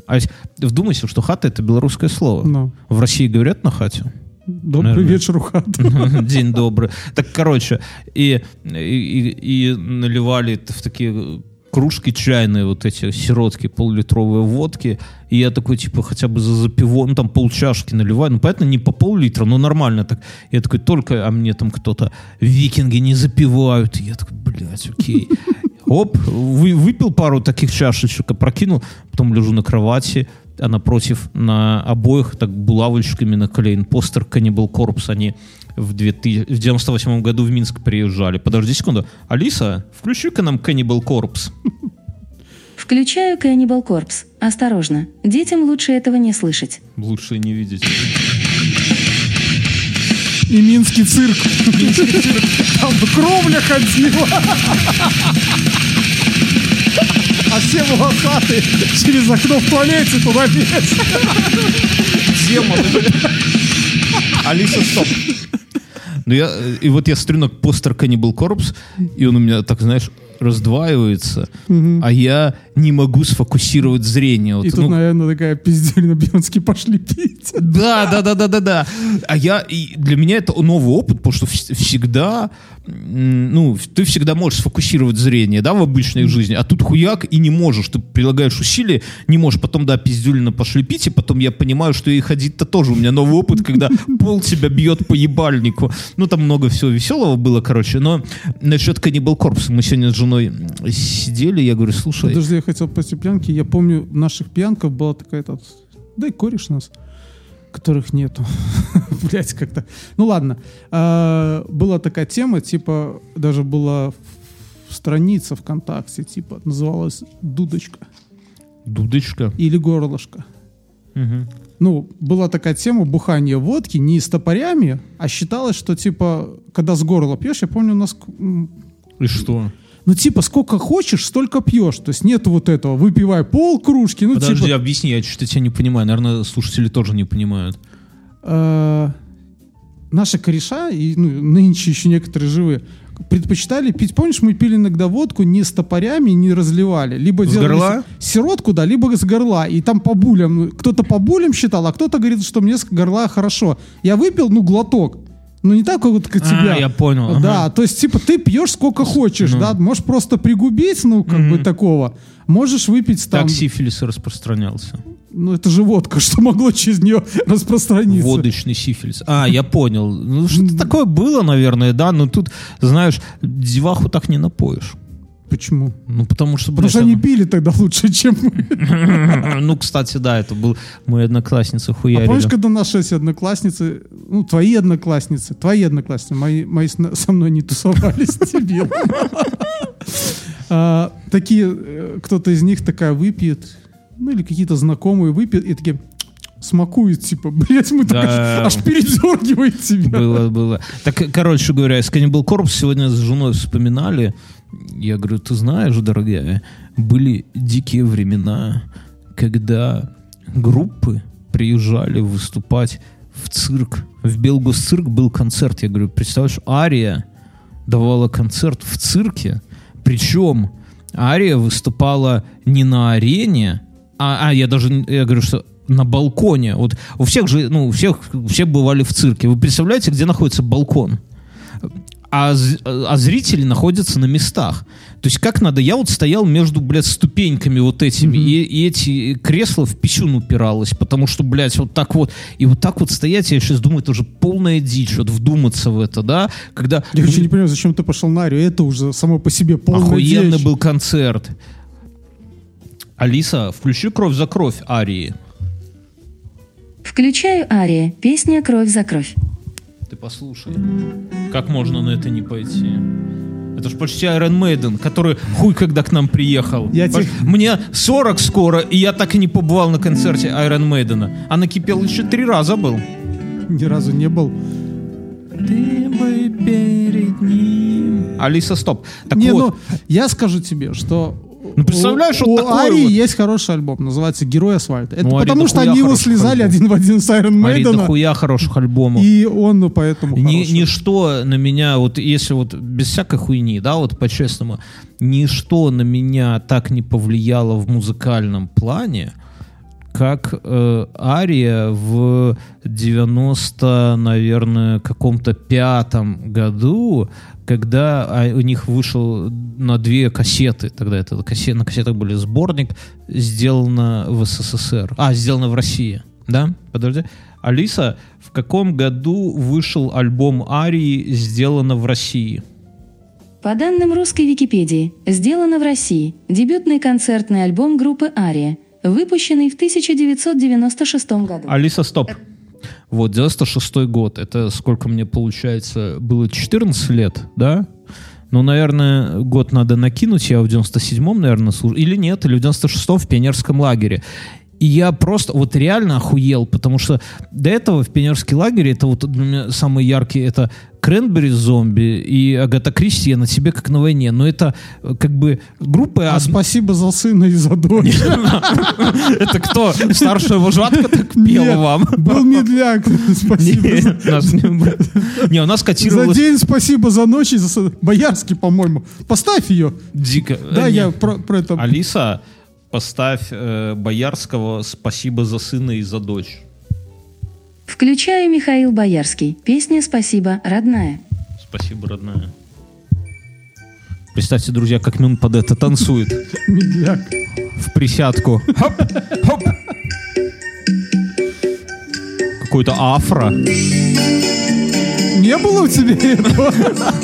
а вдумайся, что хата — это белорусское слово. Ну, В России говорят на хате? добрый Наверное. вечер, ухат. День добрый. Так, короче, и, и, и- наливали в такие кружки чайные, вот эти сиротки, пол-литровые водки, и я такой, типа, хотя бы за запиво, ну, там полчашки наливаю, ну, понятно, не по пол-литра, но нормально так. Я такой, только, а мне там кто-то, викинги не запивают. Я такой, блядь, окей. Оп, вы, выпил пару таких чашечек, опрокинул, потом лежу на кровати, а напротив на обоих так булавочками наклеен постер Cannibal Corpse. Они в, 2000, в 98 году в Минск приезжали. Подожди секунду. Алиса, включи-ка нам Cannibal Corpse. Включаю Cannibal Corpse. Осторожно, детям лучше этого не слышать. Лучше не видеть. И Минский цирк. Там кровля ходила. А все волосатые через окно в туалете туда лезут. Демоны, Алиса, стоп. Ну я, э, и вот я смотрю на постер Cannibal Corpse, и он у меня так, знаешь, раздваивается, а я не могу сфокусировать зрение. Вот, И тут, ну, наверное, такая пиздюль на Бьонски пошли пить. Да, да, да, да, да, да. А я и для меня это новый опыт, потому что вс- всегда, ну, ты всегда можешь сфокусировать зрение, да, в обычной жизни, а тут хуяк и не можешь. Ты прилагаешь усилия, не можешь. Потом, да, пиздюлина пошли пить, и потом я понимаю, что и ходить-то тоже у меня новый опыт, когда пол тебя бьет по ебальнику. Ну, там много всего веселого было, короче. Но насчет Каннибал Корпуса мы сегодня с женой сидели, я говорю, слушай, Подожди, я хотел после пьянки. Я помню, наших пьянках была такая то да и кореш нас, которых нету. Блять, как-то. Ну ладно. А, Была такая тема, типа, даже была страница ВКонтакте, типа, называлась «Дудочка» дудочка. или «Горлышко». Ну, была такая тема бухания водки не с топорями, а считалось, что, типа, когда с горла пьешь, я помню, у нас, И что? Ну, типа, сколько хочешь, столько пьешь. То есть нет вот этого, выпивай пол кружки, ну, Подожди, типа... объясни, я что-то тебя не понимаю. Наверное, слушатели тоже не понимают. э, наши кореша, и ну, нынче еще некоторые живые, предпочитали пить. Помнишь, мы пили иногда водку не с топорями, не разливали. Либо С горла? сиротку, да, либо с горла. И там по булям. Кто-то по булям считал, а кто-то говорит, что мне с горла хорошо. Я выпил, ну, глоток. Ну, не так, вот как А, тебя. я понял, ага. Да, то есть, типа, ты пьешь сколько хочешь, Ну. да. Можешь просто пригубить, ну, как бы такого. Можешь выпить там... Так сифилис распространялся. Ну, это же водка, что могло через нее распространиться. Водочный сифилис. А, я понял. Ну, что-то такое было, наверное, да, но тут, знаешь, деваху так не напоишь. Почему? Ну, потому что, Потому что они пили тогда лучше, чем мы. Ну, кстати, да, это был мой одноклассница А хуярили. помнишь, когда наши одноклассницы, ну, твои одноклассницы, твои одноклассницы, мои, мои со мной не тусовались, дебил. А, Такие, э, кто-то из них такая выпьет, ну, или какие-то знакомые выпьют, и такие смакуют, типа, блять, мы так Да. аж аж передергивает тебя. Было, было. Так, короче говоря, с Cannibal Corpse сегодня с женой вспоминали. Я говорю, ты знаешь, дорогая, были дикие времена, когда группы приезжали выступать в цирк. В Белгосцирк был концерт. Я говорю, представляешь, Ария давала концерт в цирке, причем Ария выступала не на арене, а, а я даже, я говорю, что на балконе. Вот у всех же, ну, у всех, все бывали в цирке. Вы представляете, где находится балкон? А, а зрители находятся на местах. То есть как надо? Я вот стоял между, блядь, ступеньками вот этими, и, и эти кресла в пищун упиралось, потому что, блядь, вот так вот, и вот так вот стоять, я сейчас думаю, это уже полная дичь, вот вдуматься в это, да, когда Я вообще не понимаю, зачем ты пошел на Арию, это уже само по себе полная охуенный дичь. был концерт. Алиса, включи «Кровь за кровь» Арии. Включаю Ария, песня «Кровь за кровь». Ты послушай. Как можно на это не пойти? Это ж почти Iron Maiden, который хуй когда к нам приехал. Я Понимаешь, тебе- Мне 40 скоро, и я так и не побывал на концерте Iron Maiden. А накипел еще три раза был. Ни разу не был. Ты бы перед ним... Алиса, стоп. Так не, вот, ну, я скажу тебе, что Ну, представляешь, у, вот у Арии вот. есть хороший альбом, называется «Герой асфальта». Это Ну, потому, что они его слезали альбомов. один в один с Iron Maiden, дохуя хороших альбомов. и он поэтому Ни- хороший. ничто на меня, вот если вот без всякой хуйни, да, вот по-честному, ничто на меня так не повлияло в музыкальном плане, как э, Ария в 90, наверное, каком-то пятом году, когда а, у них вышел на две кассеты, тогда это кассет, на кассетах были сборник, сделано в СССР, а, сделано в России, да, подожди. Алиса, в каком году вышел альбом Арии «Сделано в России»? По данным русской Википедии, сделано в России дебютный концертный альбом группы «Ария», выпущенный в 1996 году. Алиса, стоп. Вот, 96 год. Это сколько мне, получается, было 14 лет, да? Ну, наверное, год надо накинуть. Я в 97-м, наверное, служил. Или нет, или в 96-м в пионерском лагере. И я просто вот реально охуел, потому что до этого в пионерский лагере, это вот для меня самый яркий, это Кренбери зомби и Агата Кристи я на тебе как на войне. Но это э, как бы группы... А од- спасибо за сына и за дочь. Это кто? Старшая вожатка так пела вам? Был медляк. Спасибо. Не, нас у нас За день спасибо, за ночь и за... Боярский, по-моему. Поставь ее. дико. Да, Э, я про это... Алиса, поставь э, Боярского «Спасибо за сына и за дочь». Включаю Михаил Боярский. Песня «Спасибо, родная». Спасибо, родная. Представьте, друзья, как Мюн под это танцует. Медляк. В присядку. Хоп, хоп. Какой-то афро. Не было у тебя этого?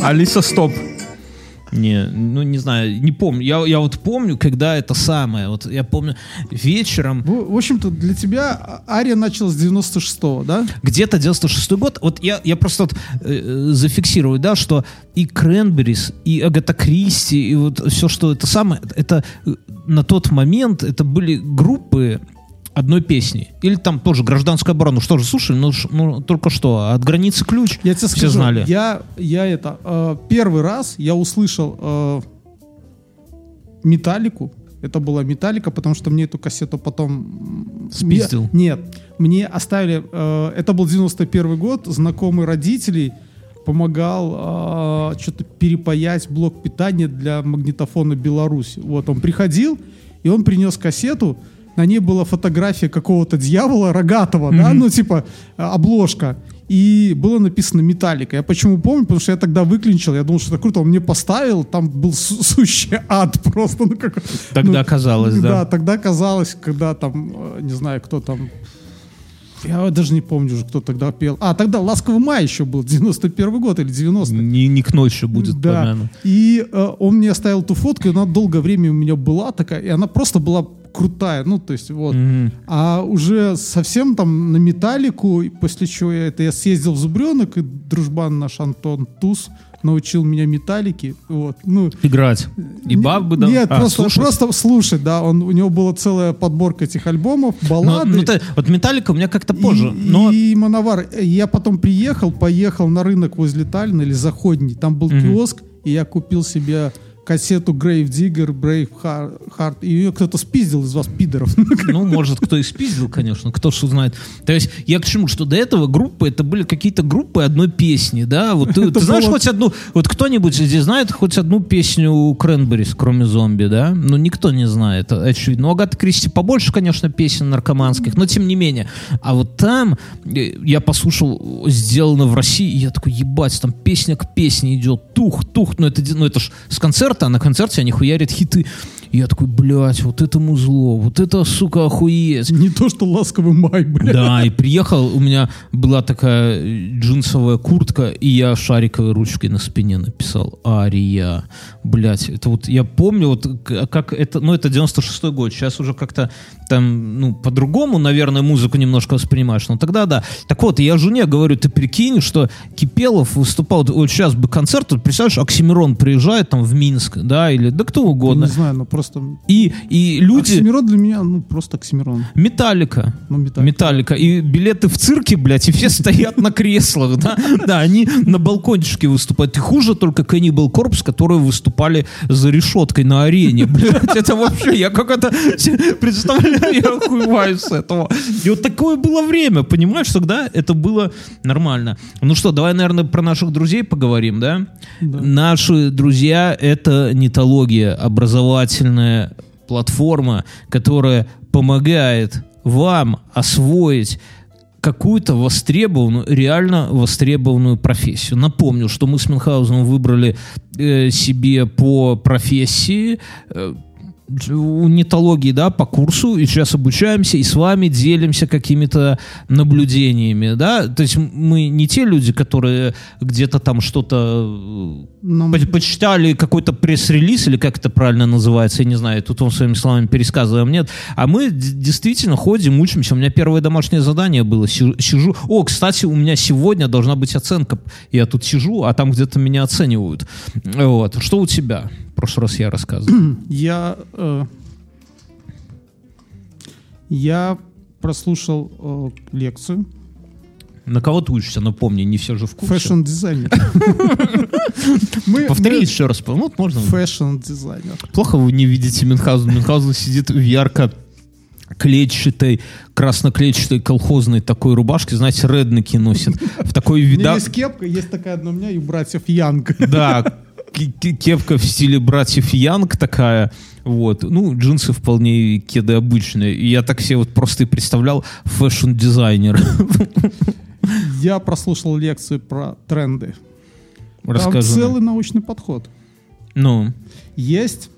Алиса, стоп. Не, ну не знаю, не помню. Я, я вот помню, когда это самое. Вот я помню вечером, В, в общем-то, для тебя Ария началась с 96-го, да? где-то 96 год. Вот я, я просто вот, э, зафиксирую, да, что и Кренберис, и Агата Кристи, и вот все, что это самое, это э, на тот момент это были группы одной песни. Или там тоже гражданская оборона. Что же, слушай, ну, ну только что, от границы ключ. Я тебе Все скажу, знали. Я, я это, э, первый раз я услышал э, Металлику. Это была Металлика, потому что мне эту кассету потом... Спиздил? мне- Нет, мне оставили... э, это был 91 год, знакомый родителей помогал что-то перепаять блок питания для магнитофона Беларусь. Вот он приходил, и он принес кассету, на ней была фотография какого-то дьявола рогатого, да, ну типа э, обложка. И было написано «Металлика». Я почему помню? Потому что я тогда выключил, я думал, что это круто. Он мне поставил, там был су- сущий ад просто. Ну, как, Тогда ну, казалось, да. Да, тогда казалось, когда там, э, не знаю, кто там... Я даже не помню уже, кто тогда пел. А, тогда «Ласковый май» еще был, 91 год или 90 Не, не к ночи будет да. помянут. И э, он мне оставил ту фотку, и она долгое время у меня была такая, и она просто была крутая, ну, то есть вот. Мгм. А уже совсем там на металлику, после чего я это, я съездил в Зубренок, и дружбан наш Антон Туз научил меня металлики, вот, ну, Играть. И бабы, да? Нет, А, просто, слушать? просто слушать, да, он, у него была целая подборка этих альбомов, Ну, баллады. ну, ты- вот Металлика у меня как-то И- позже. но И, Мановар. Я потом приехал, поехал на рынок возле Таллина или Заходний. Там был Мгм. киоск, и я купил себе кассету Grave Digger, Brave Heart. И ее кто-то спиздил из вас, пидоров. Ну, может, кто и спиздил, конечно, кто ж узнает. То есть, я к чему, что до этого группы, это были какие-то группы одной песни, да? Вот ты, ты знаешь было- хоть одну, вот кто-нибудь здесь знает хоть одну песню Кренберис, кроме зомби, да? Ну, никто не знает, очевидно. У Агаты Кристи побольше, конечно, песен наркоманских, но тем не менее. А вот там э, я послушал «Сделано в России», и я такой, ебать, там песня к песне идет, тух, тух, ну это, ну это ж с концерта, а на концерте они хуярят хиты. И я такой, блядь, вот это музло, вот это, сука, охуеть. Не то, что ласковый май, бля. Да, и приехал, у меня была такая джинсовая куртка, и я шариковой ручкой на спине написал «Ария». Блять, это вот, я помню, вот к- как это, ну, это 96-й год, сейчас уже как-то там, ну, по-другому, наверное, музыку немножко воспринимаешь, но тогда да. Так вот, я жене говорю, ты прикинь, что Кипелов выступал, вот сейчас бы концерт, вот представляешь, Оксимирон приезжает там в Минск, да, или да кто Я угодно, не знаю, но просто... и, и люди... Оксимирон для меня, ну, просто Оксимирон. Металлика. Ну, металлика. Металлика. И билеты в цирке, блядь, и все стоят на креслах, да? Да, они на балкончике выступают. И хуже только Cannibal Corpse, которые выступали за решеткой на арене, блядь. Это вообще, я как это представляю, я охуеваю с этого. И вот такое было время, понимаешь? Тогда это было нормально. Ну что, давай, наверное, про наших друзей поговорим, да? Да. Наши друзья — это нетология, образовательная платформа, которая помогает вам освоить какую-то востребованную, реально востребованную профессию. Напомню, что мы с Мюнхгаузеном выбрали э, себе по профессии э, нетологии, да, по курсу, и сейчас обучаемся, и с вами делимся какими-то наблюдениями, да, то есть мы не те люди, которые где-то там что-то Нам- по- почитали какой-то пресс-релиз, или как это правильно называется, я не знаю, тут он своими словами пересказываем, нет, а мы действительно ходим, учимся, у меня первое домашнее задание было, Си- сижу, о, кстати, у меня сегодня должна быть оценка, я тут сижу, а там где-то меня оценивают, вот, что у тебя? В прошлый раз я рассказывал. Я, э, я прослушал э, лекцию На кого ты учишься? Напомни, не все же в курсе. Фэшн-дизайнер. Повтори еще раз. Ну, вот можно. Фэшн-дизайнер. Плохо вы не видите Мюнхгаузен. Мюнхгаузен сидит в ярко клетчатой, красно-клетчатой колхозной такой рубашке, знаете, реднеки носят. В такой У меня вида... есть кепка, есть такая одна у меня и у братьев Янг. Да, кепка в стиле братьев Янг такая. Вот. Ну, джинсы вполне кеды обычные. И я так себе вот просто и представлял fashion-дизайнер. Я прослушал лекцию про тренды. Там Расскажи. целый научный подход. Ну, Есть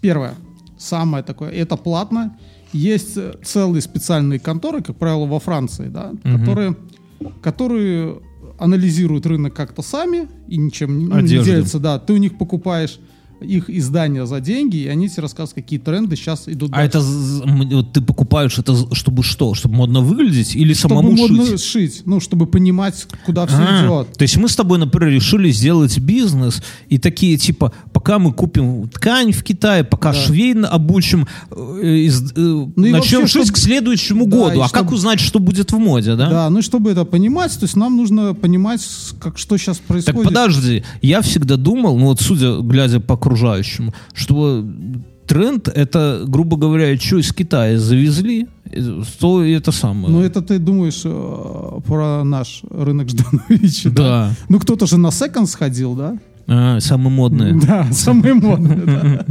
первое, самое такое, это платно. Есть э, целые специальные конторы, как правило, во Франции, да, Мгм. которые, которые анализируют рынок как-то сами и ничем не- ну, не Одежду. делятся. Да, ты у них покупаешь их издания за деньги, и они тебе рассказывают, какие тренды сейчас идут. а это ты покупаешь это чтобы что? Чтобы модно выглядеть или чтобы самому модно шить? шить, ну, чтобы понимать, куда все А, идет. То есть мы с тобой, например, решили сделать бизнес и такие типа, пока мы купим ткань в Китае, пока Да. швей обучим, э, из- э, и начнем вообще, шить чтоб- к следующему Да, году. А чтоб- как узнать, что будет в моде, да? Да, ну чтобы это понимать, то есть нам нужно понимать, как, что сейчас Так происходит. подожди, я всегда думал, ну вот судя, глядя по окружающему, что тренд это, грубо говоря, что из Китая завезли, то это самое. Ну, это ты думаешь э, про наш рынок Ждановича, да? да. Ну, кто-то же на секонд сходил, да? А, самые модные. Да, самые модные.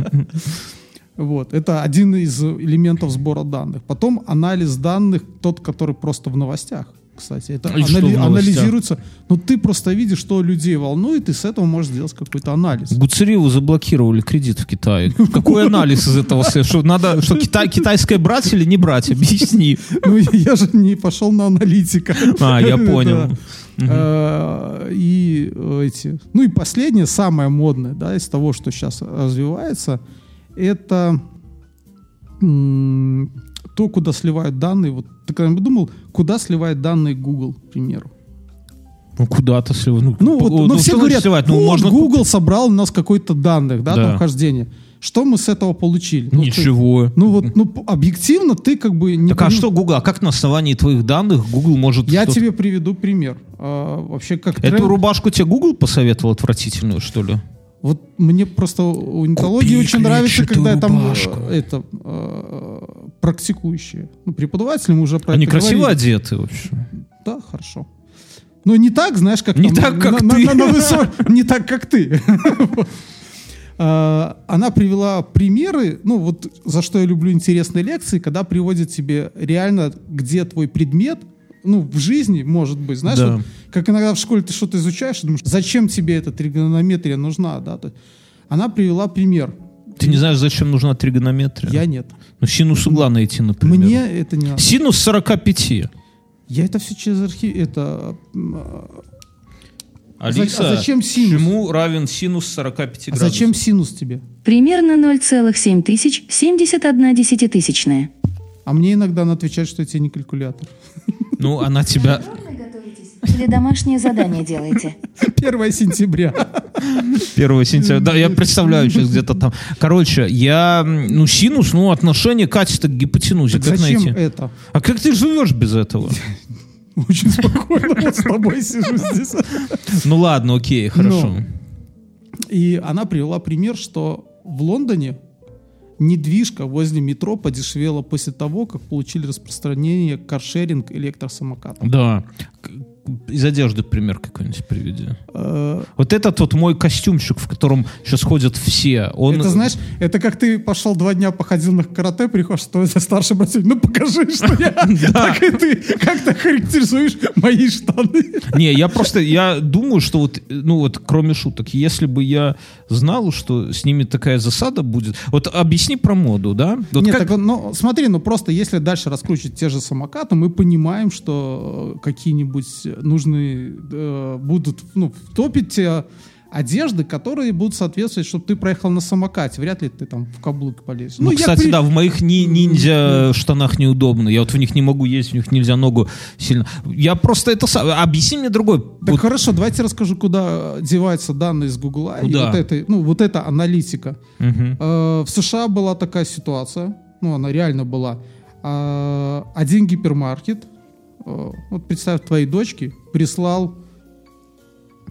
Вот, это один из элементов сбора данных. Потом анализ данных, тот, который просто в новостях, кстати. Это И анали- анализируется. Ну, ты просто видишь, что людей волнует, и с этого можешь сделать какой-то анализ. Гуцериеву заблокировали кредит в Китае. Какой анализ из этого? Что надо, что Китай, китайское брать или не брать? Объясни. Ну, я же не пошел на аналитика. А, я понял. Э, И эти. Ну и последнее, самое модное, да, из того, что сейчас развивается, это то, куда сливают данные. Вот ты когда-нибудь думал, куда сливает данные Google, к примеру? Ну, куда-то слив- Ну, Ну, вот, ну, ну, все что говорят, сливать? Ну, «Вот, можно... Google собрал у нас какой-то данных, да, Да. там хождение. Что мы с этого получили? Ну, ты- Ничего. ну вот, ну объективно ты как бы не Так а пони- что Google? А как на основании твоих данных Google может... Я тебе приведу пример. А, вообще как Эту тренд- рубашку тебе Google посоветовал отвратительную, что ли? Вот мне просто у нетологии Купи очень нравится, когда там рубашку. э, это э, практикующие. Ну, преподаватели мы уже про Они красиво говорили. одеты вообще. Да, хорошо. Но не так, знаешь, как Не там так, как на- ты. на- на высо- Не так, как ты. А, Она привела примеры, ну вот за что я люблю интересные лекции, когда приводит тебе реально, где твой предмет, ну, в жизни, может быть, знаешь, Да. вот как иногда в школе ты что-то изучаешь, и думаешь, зачем тебе эта тригонометрия нужна, да? То есть Она привела пример. Ты не знаешь, зачем нужна тригонометрия? Я нет. Ну, синус угла найти, например. Мне это не надо. Синус 45. Я это все через архив... Это... м, а Алиса, а зачем синус? чему равен синус 45 А градусов? зачем синус тебе? Примерно 0,7 тысяч 71 десятитысячная. А мне иногда она отвечает, что я тебе не калькулятор. Ну, она тебя... Или домашнее задание делаете? 1 сентября. 1 сентября. Да, я представляю сейчас где-то там. Короче, я... Ну, синус, ну, отношение катета к гипотенузе. Так Как зачем найти? это? А как ты живешь без этого? Очень спокойно вот с тобой сижу здесь. Ну, ладно, окей, хорошо. Ну. И она привела пример, что в Лондоне недвижка возле метро подешевела после того, как получили распространение каршеринг электросамокатов. Да. Из одежды пример какой-нибудь приведи. Э, Вот этот вот мой костюмчик, в котором сейчас ходят все, он... Это знаешь, это как ты пошел два дня походил на карате, приходишь, что это старший брат, ну покажи, что я, так и ты, как ты характеризуешь мои штаны. Не, я просто, я думаю, что вот, ну вот, кроме шуток, если бы я знал, что с ними такая засада будет, вот объясни про моду, да? Вот Нет, как- так, ну смотри, ну просто если дальше раскручивать те же самокаты, мы понимаем, что э, какие-нибудь нужные э, будут, ну, втопить те одежды, которые будут соответствовать, чтобы ты проехал на самокате. Вряд ли ты там в каблук полезешь. Ну, я кстати, при- да, в моих ни- ниндзя штанах неудобно. Я вот в них не могу ездить, в них нельзя ногу сильно. Я просто это. Объясни мне другой. Так Вот- хорошо, давайте расскажу, куда деваются данные из Гугла. И Куда? вот, это, ну, вот эта аналитика. Мгм. Э, В США была такая ситуация, ну, она реально была. а, один гипермаркет, э, вот представь, твоей дочке прислал,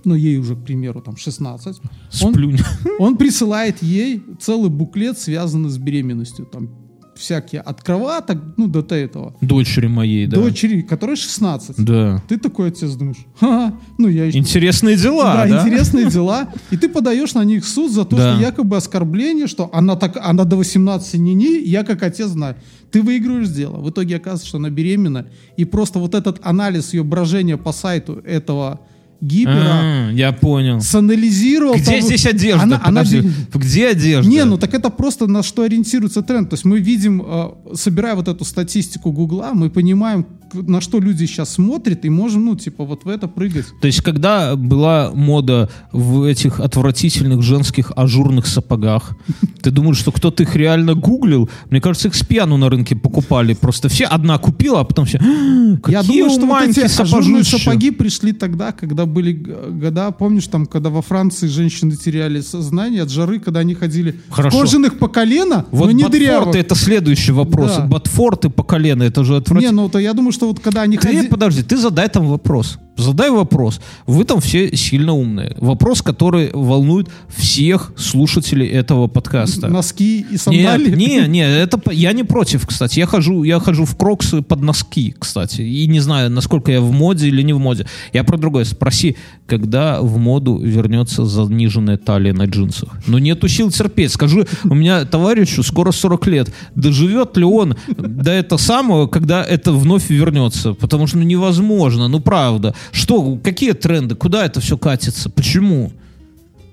ну, ей уже, к примеру, там 16, он, Сплюнь. он присылает ей целый буклет, связанный с беременностью, там всякие от кроваток, ну, до этого. Дочери моей, да. Дочери, которой 16. Да. Ты такой отец думаешь, ха ну я еще... Интересные дела, да? интересные дела. И ты подаешь на них суд за то, Да. что якобы оскорбление, что она, так, она до 18 не не, я как отец знаю. Ты выигрываешь дело. В итоге оказывается, что она беременна. И просто вот этот анализ ее брожения по сайту этого гипера А, я понял. санализировал. Где там- здесь одежда? Она- она Подожди, бе- Где одежда? не, ну так это просто на что ориентируется тренд. То есть мы видим, э, собирая вот эту статистику Гугла, мы понимаем, на что люди сейчас смотрят, и можем, ну, типа, вот в это прыгать. То есть, когда была мода в этих отвратительных женских ажурных сапогах, ты думаешь, что кто-то их реально гуглил? Мне кажется, их с пьяну на рынке покупали. Просто все одна купила, а потом все. Какие Я думаю, что вот эти ажурные сапожища». сапоги пришли тогда, когда были г- года, помнишь, там, когда во Франции женщины теряли сознание от жары, когда они ходили Хорошо. в кожаных по колено, Вот но не дырявых. это следующий вопрос. Да. Ботфорты по колено, это же Не, отвратительно. ну то я думаю, что вот когда они Ты, ходили... подожди, ты задай там вопрос. Задай вопрос. Вы там все сильно умные. Вопрос, который волнует всех слушателей этого подкаста. Носки и Нет, сандалии. не, не, это я не против, кстати. Я хожу, я хожу в кроксы под носки, кстати. И не знаю, насколько я в моде или не в моде. Я про другое. Спроси, когда в моду вернется заниженная талия на джинсах. Ну, нету сил терпеть. Скажи, у меня товарищу скоро 40 лет. Доживет ли он до этого самого, когда это вновь вернется? Потому что ну, невозможно, ну правда. Что, какие тренды? Куда это все катится? Почему?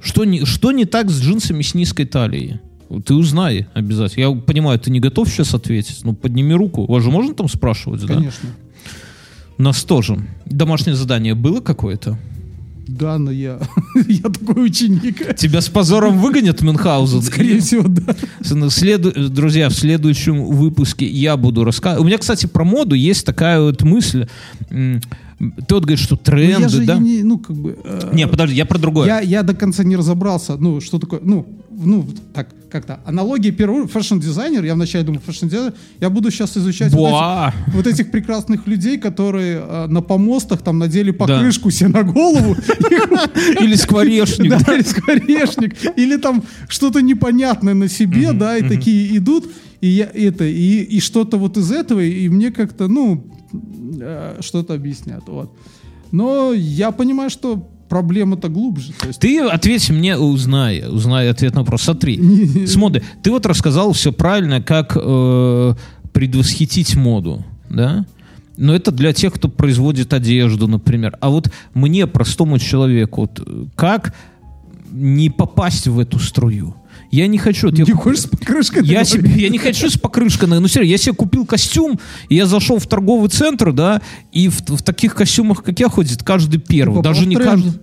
Что не, что не так с джинсами с низкой талией? Ты узнай обязательно. Я понимаю, ты не готов сейчас ответить. Ну, подними руку. Вас же можно там спрашивать, да? Конечно. Нас тоже. Домашнее задание было какое-то? Да, но я, я такой ученик. Тебя с позором выгонят Мюнхгаузен? Скорее всего, да. Следу- Друзья, в следующем выпуске я буду рассказывать. У меня, кстати, про моду есть такая вот мысль. Вот говоришь, что тренды, же да? не, ну, как бы... э, Не, подожди, я про другое. Я, я до конца не разобрался, ну, что такое, ну, ну, так, как-то, аналогия первого, fashion-дизайнер, я вначале думал, fashion-дизайнер, я буду сейчас изучать вот этих, вот этих прекрасных людей, которые э, на помостах там надели покрышку себе на голову, Или скворечник. да, или скворечник, или там что-то непонятное на себе, да, и такие идут, и я это, и, и что-то вот из этого, и мне как-то, ну, что-то объяснят, вот. Но я понимаю, что проблема-то глубже, то есть Ты ответь мне, узнай, узнай ответ на вопрос. Смотри, Не- с моды. Ты вот рассказал все правильно, как э, предвосхитить моду, да? Но это для тех, кто производит одежду, например. А вот мне, простому человеку, вот, э, как не попасть в эту струю? Я не хочу. я Не куп- хочешь с покрышкой? я, себе, я не хочу с покрышкой. Ну, серьезно, я себе купил костюм, и я зашел в торговый центр, да, и в, в таких костюмах, как я, ходит каждый первый. Попал Даже в не тренд. каждый.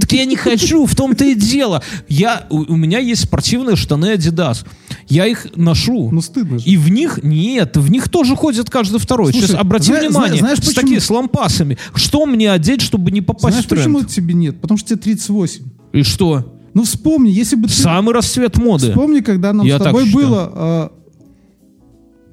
Так я не хочу, в том-то и дело. Я, у, у меня есть спортивные штаны Adidas. Я их ношу. Ну, стыдно же. И в них, нет, в них тоже ходит каждый второй. Слушай, Сейчас обрати зна- внимание, зна- знаешь, с почему- такими, с лампасами. Что мне одеть, чтобы не попасть Знаешь, в тренд? почему тебе нет? Потому что тебе 38. И что? Ну, вспомни, если бы ты... Самый расцвет моды. Вспомни, когда нам Я с тобой было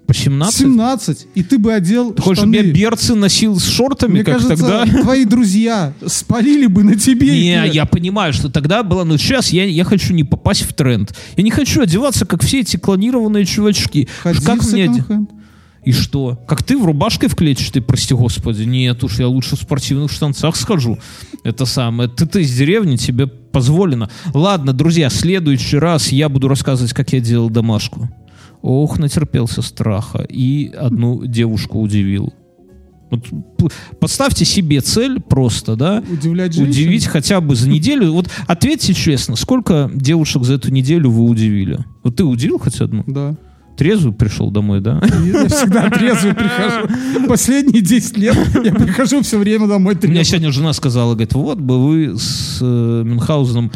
По э, 17? 17, и ты бы одел Ты хочешь, штаны. чтобы я берцы носил с шортами, Мне как кажется, тогда? твои друзья спалили бы на тебе. Не, я понимаю, что тогда было, но сейчас я, я хочу не попасть в тренд. Я не хочу одеваться, как все эти клонированные чувачки. Ходи как в мне... секонд-хенд. И что? Как ты в рубашке в клетчатой, прости господи? Нет уж, я лучше в спортивных штанцах схожу. Это самое. Ты, ты из деревни, тебе позволено. Ладно, друзья, в следующий раз я буду рассказывать, как я делал домашку. Ох, натерпелся страха. И одну девушку удивил. Вот поставьте себе цель просто, да? Удивлять женщин. Удивить хотя бы за неделю. Вот ответьте честно, сколько девушек за эту неделю вы удивили? Вот ты удивил хоть одну? Да. Трезвый пришел домой, да? Я всегда трезвый прихожу. Последние 10 лет я прихожу все время домой У меня трезвый. сегодня жена сказала, говорит, вот бы вы с э, Мюнхгаузеном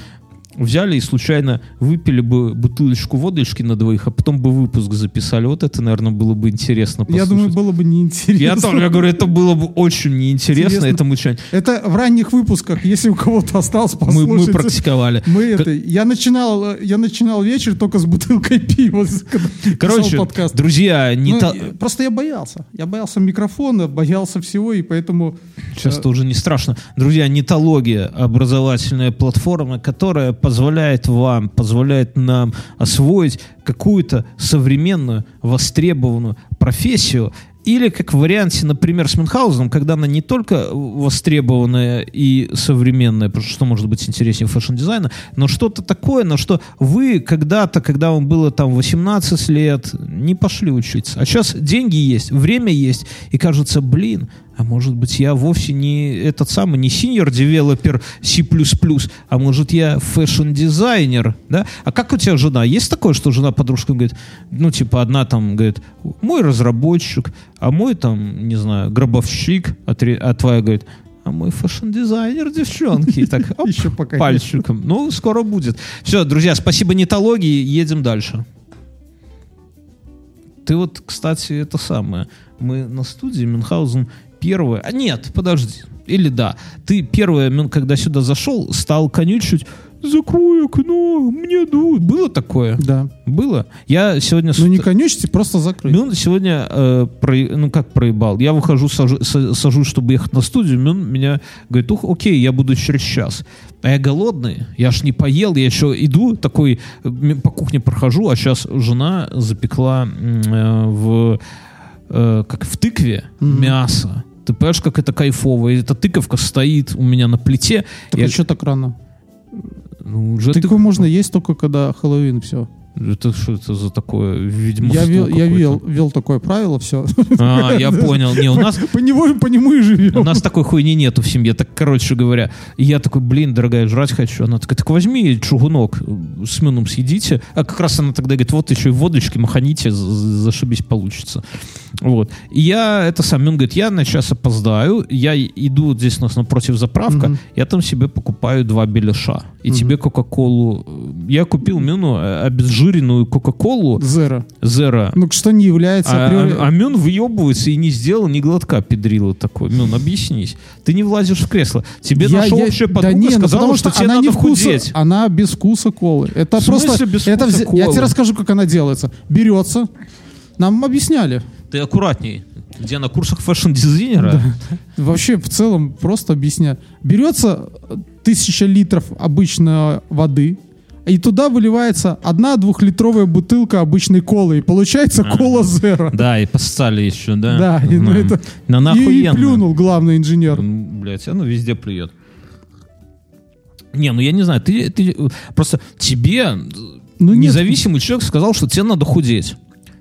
взяли и случайно выпили бы бутылочку водочки на двоих, а потом бы выпуск записали. Вот это, наверное, было бы интересно Я послушать. думаю, было бы неинтересно. Я тоже я говорю, это было бы очень неинтересно, Интересно. это мучание. Это в ранних выпусках, если у кого-то осталось, Мы, послушайте. мы практиковали. Мы это, я начинал, я начинал вечер только с бутылкой пива, Короче, подкаст. друзья, не Ну, та- Просто я боялся. Я боялся микрофона, боялся всего, и поэтому... Сейчас э, уже не страшно. Друзья, нетология — образовательная платформа, которая позволяет вам, позволяет нам освоить какую-то современную, востребованную профессию, или как в варианте, например, с Мюнхгаузеном, когда она не только востребованная и современная, потому что может быть интереснее fashion-дизайна, но что-то такое, на что вы когда-то, когда вам было там 18 лет, не пошли учиться. А сейчас деньги есть, время есть, и кажется, блин, а может быть, я вовсе не этот самый, не senior developer C++, а может, я fashion-дизайнер, да? А как у тебя жена? Есть такое, что жена подружка говорит, ну, типа, одна там говорит, мой разработчик, а мой там, не знаю, гробовщик, а, тре- а твоя говорит, а мой fashion-дизайнер, девчонки. И так, оп, Еще пока нет. пальчиком. Ну, скоро будет. Все, друзья, спасибо нетологии, едем дальше. Ты вот, кстати, это самое. Мы на студии Мюнхгаузен первое... А нет, подожди. Или да. Ты первое, когда сюда зашел, стал конючить «Закрой окно, мне дует». Было такое? Да. Было. Я сегодня... Ну не конючите, просто закрыть. Мюн сегодня, э, про- ну как проебал, я выхожу, сажу- са- сажусь, чтобы ехать на студию, Мюн меня говорит, ух, окей, я буду через час. А я голодный, я ж не поел, я еще иду, такой по кухне прохожу, а сейчас жена запекла э, в, э, как в тыкве Мгм. мясо. Ты понимаешь, как это кайфово? И эта тыковка стоит у меня на плите. Так Я- а что так рано? ну, уже Тыкву тык- можно есть только когда Хэллоуин, все. Это что это за такое ведьмовство Я, вел, я вел, вел такое правило, все. А, я понял. Не, у нас По него, по нему и У живем. нас такой хуйни нету в семье. Так, короче говоря, и я такой, блин, дорогая, жрать хочу. Она такая, так возьми чугунок с мюном съедите. А как раз она тогда говорит, вот еще и водочки маханите, за- за- зашибись получится. Вот. И я, это сам, Мюн говорит, я на час опоздаю, я иду вот здесь у нас напротив заправка, Мгм. я там себе покупаю два беляша. И Мгм. тебе Кока-Колу. э, Я купил Мюну э, обезжиренную Кока-Колу Зеро. Зера. Ну, что не является А, априори- а, а Мюн въебывается и не сделал ни глотка педрила такой. Мюн, объяснись. Ты не влазишь в кресло. Тебе Я- наша я- общая да подруга не, ну сказала, потому что, тебе она надо не вкуса, худеть. она без вкуса колы. Это В просто, без это вкуса я колы? тебе расскажу, как она делается. Берется, нам объясняли. Ты аккуратней. Где на курсах fashion-дизайнера? Вообще, в целом, просто объясняю. Берется тысяча литров обычной воды, и туда выливается одна двухлитровая бутылка обычной колы, и получается кола zero. Да, и поссали еще, да? Да, и, ну, это- На И, и плюнул главный инженер. Блять, оно везде плюет. Не, ну я не знаю, ты, ты просто тебе Ну, нет. независимый человек сказал, что тебе надо худеть.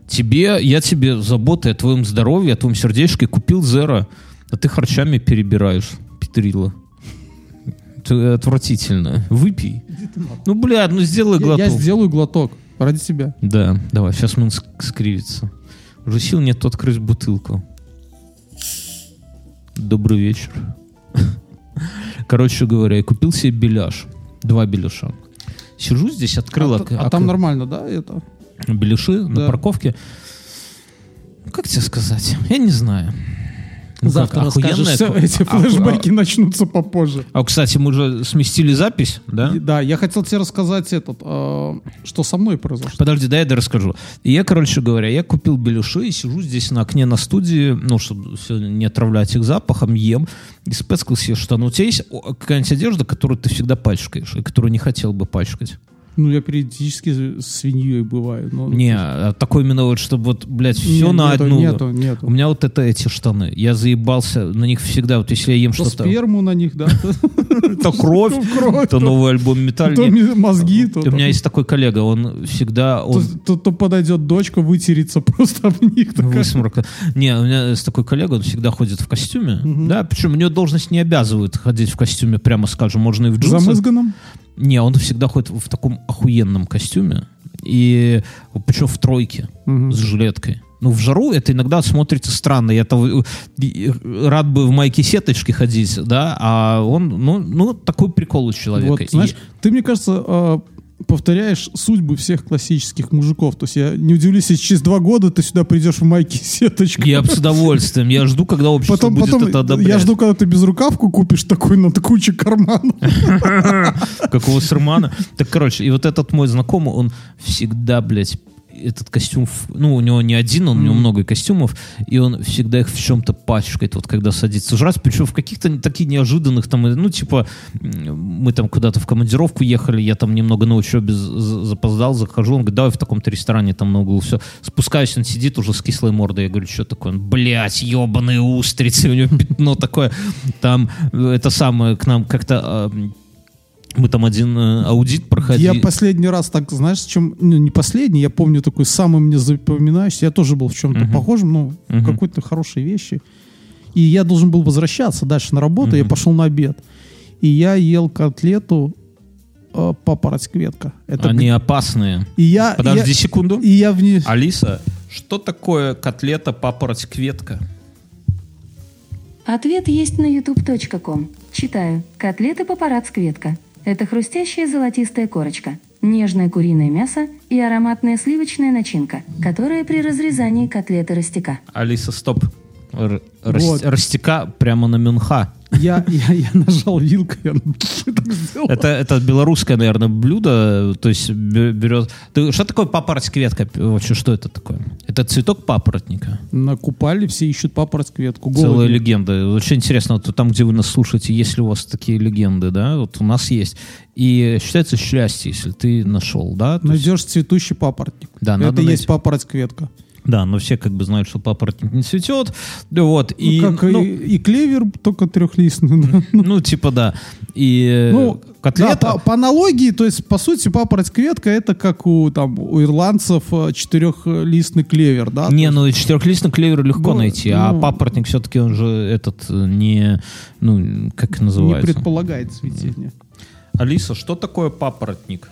Тебе, я тебе заботой о твоем здоровье, о твоем сердечке купил зеро, а ты харчами перебираешь, Петрила. Это отвратительно. Выпей. Ну, блядь, ну сделай Я, глоток. я сделаю глоток ради тебя. Да, давай, сейчас он ск- скривится. Уже сил нет открыть бутылку. Добрый вечер. Короче говоря, я купил себе беляш. Два беляша. Сижу здесь, открыл а, ок- а там нормально, да, это? Беляши на Да. парковке. Как тебе сказать? Я не знаю. Ну, Завтра как, расскажешь. Все, эти а- флешбеки начнутся попозже. А, кстати, мы же сместили запись, да? И- Да, я хотел тебе рассказать этот, э, что со мной произошло. Подожди, дай я расскажу. И я, короче говоря, я купил беляши и сижу здесь на окне на студии, ну, чтобы всё не отравлять их запахом, ем. И спецкал себе, что ну, у тебя есть какая-нибудь одежда, которую ты всегда пачкаешь, и которую не хотел бы пачкать? Ну, я периодически свиньей бываю. Но... Не, а такой именно вот, чтобы вот, блядь, Не, все на нету, одну. Нету, У нету. меня вот это эти штаны. Я заебался на них всегда. Вот если я ем То что-то... сперму на них, да? То кровь, то новый альбом Металл. То Не, мозги, то... У меня есть такой коллега, он всегда... То, подойдет дочка, вытереться просто об них. Высморка. Не, у меня есть такой коллега, он всегда ходит в костюме. Да, причем у него должность не обязывает ходить в костюме, прямо скажем, можно и в джинсах. Замызганном? Не, он всегда ходит в таком охуенном костюме. И причем в тройке Мгм. с жилеткой. ну, в жару это иногда смотрится странно. Я -то, рад бы в майке сеточки ходить, да, а он, ну, ну такой прикол у человека. Вот, знаешь, И- ты, мне кажется, э, повторяешь судьбы всех классических мужиков. То есть я не удивлюсь, если через два года ты сюда придешь в майке сеточка. я с удовольствием. Я жду, когда общество Потом, будет потом это одобрять. я жду, когда ты безрукавку купишь такой на кучу карманов. какого сырмана. Так, короче, и вот этот мой знакомый, он всегда, блядь, этот костюм, ну, у него не один, он, у него много костюмов, и он всегда их в чем-то пачкает, вот когда садится жрать, причем в каких-то таких неожиданных, там, ну, типа, мы там куда-то в командировку ехали, я там немного на учебе запоздал, захожу, он говорит, давай в таком-то ресторане там на углу, все, спускаюсь, он сидит уже с кислой мордой, я говорю, что такое? Он, блядь, ебаные устрицы, у него пятно такое, там, э, это самое, к нам как-то а, мы там один э, аудит проходили. Я последний раз так, знаешь, чем, ну, не последний, я помню такой самый мне запоминающийся, я тоже был в чем-то Мгм. похожем, ну, в Мгм. какой-то хорошей вещи. И я должен был возвращаться дальше на работу, я Мгм. пошел на обед. И я ел котлету э, папороть кветка. Это Они опасные. И я, Подожди я- секунду. и я в ней... Алиса, что такое котлета папороть кветка? Ответ есть на youtube.com. Читаю. Котлеты папарацци кветка. Это хрустящая золотистая корочка, нежное куриное мясо и ароматная сливочная начинка, которая при разрезании котлеты растека. Алиса, стоп. Р- Вот. Растека прямо на Мюнха. Я, я, я нажал вилкой, я так сделал. Это, это белорусское, наверное, блюдо. То есть бе- берет... Ты- что такое папороть кветка? Вообще, что это такое? Это цветок папоротника. На Купале все ищут папороть кветку. Целая легенда. Очень интересно, вот там, где вы нас слушаете, есть ли у вас такие легенды, да? Вот у нас есть. И считается счастье, если ты нашел, да? То есть- Найдешь цветущий папоротник. Да, Это надо найти. есть папороть кветка. Да, но все как бы знают, что папоротник не цветет. Вот, Ну, и, как ну, и, и клевер, только трехлистный. да. ну, типа, да. И Ну, ну, котлета... да, по, по аналогии, то есть, по сути, папороть кветка это как у, там, у ирландцев э, четырехлистный клевер, да? не, ну четырехлистный клевер легко Ну, найти, а ну. папоротник все-таки он же этот э, не, ну, как есть не называется? предполагает цветение. Алиса, что такое папоротник?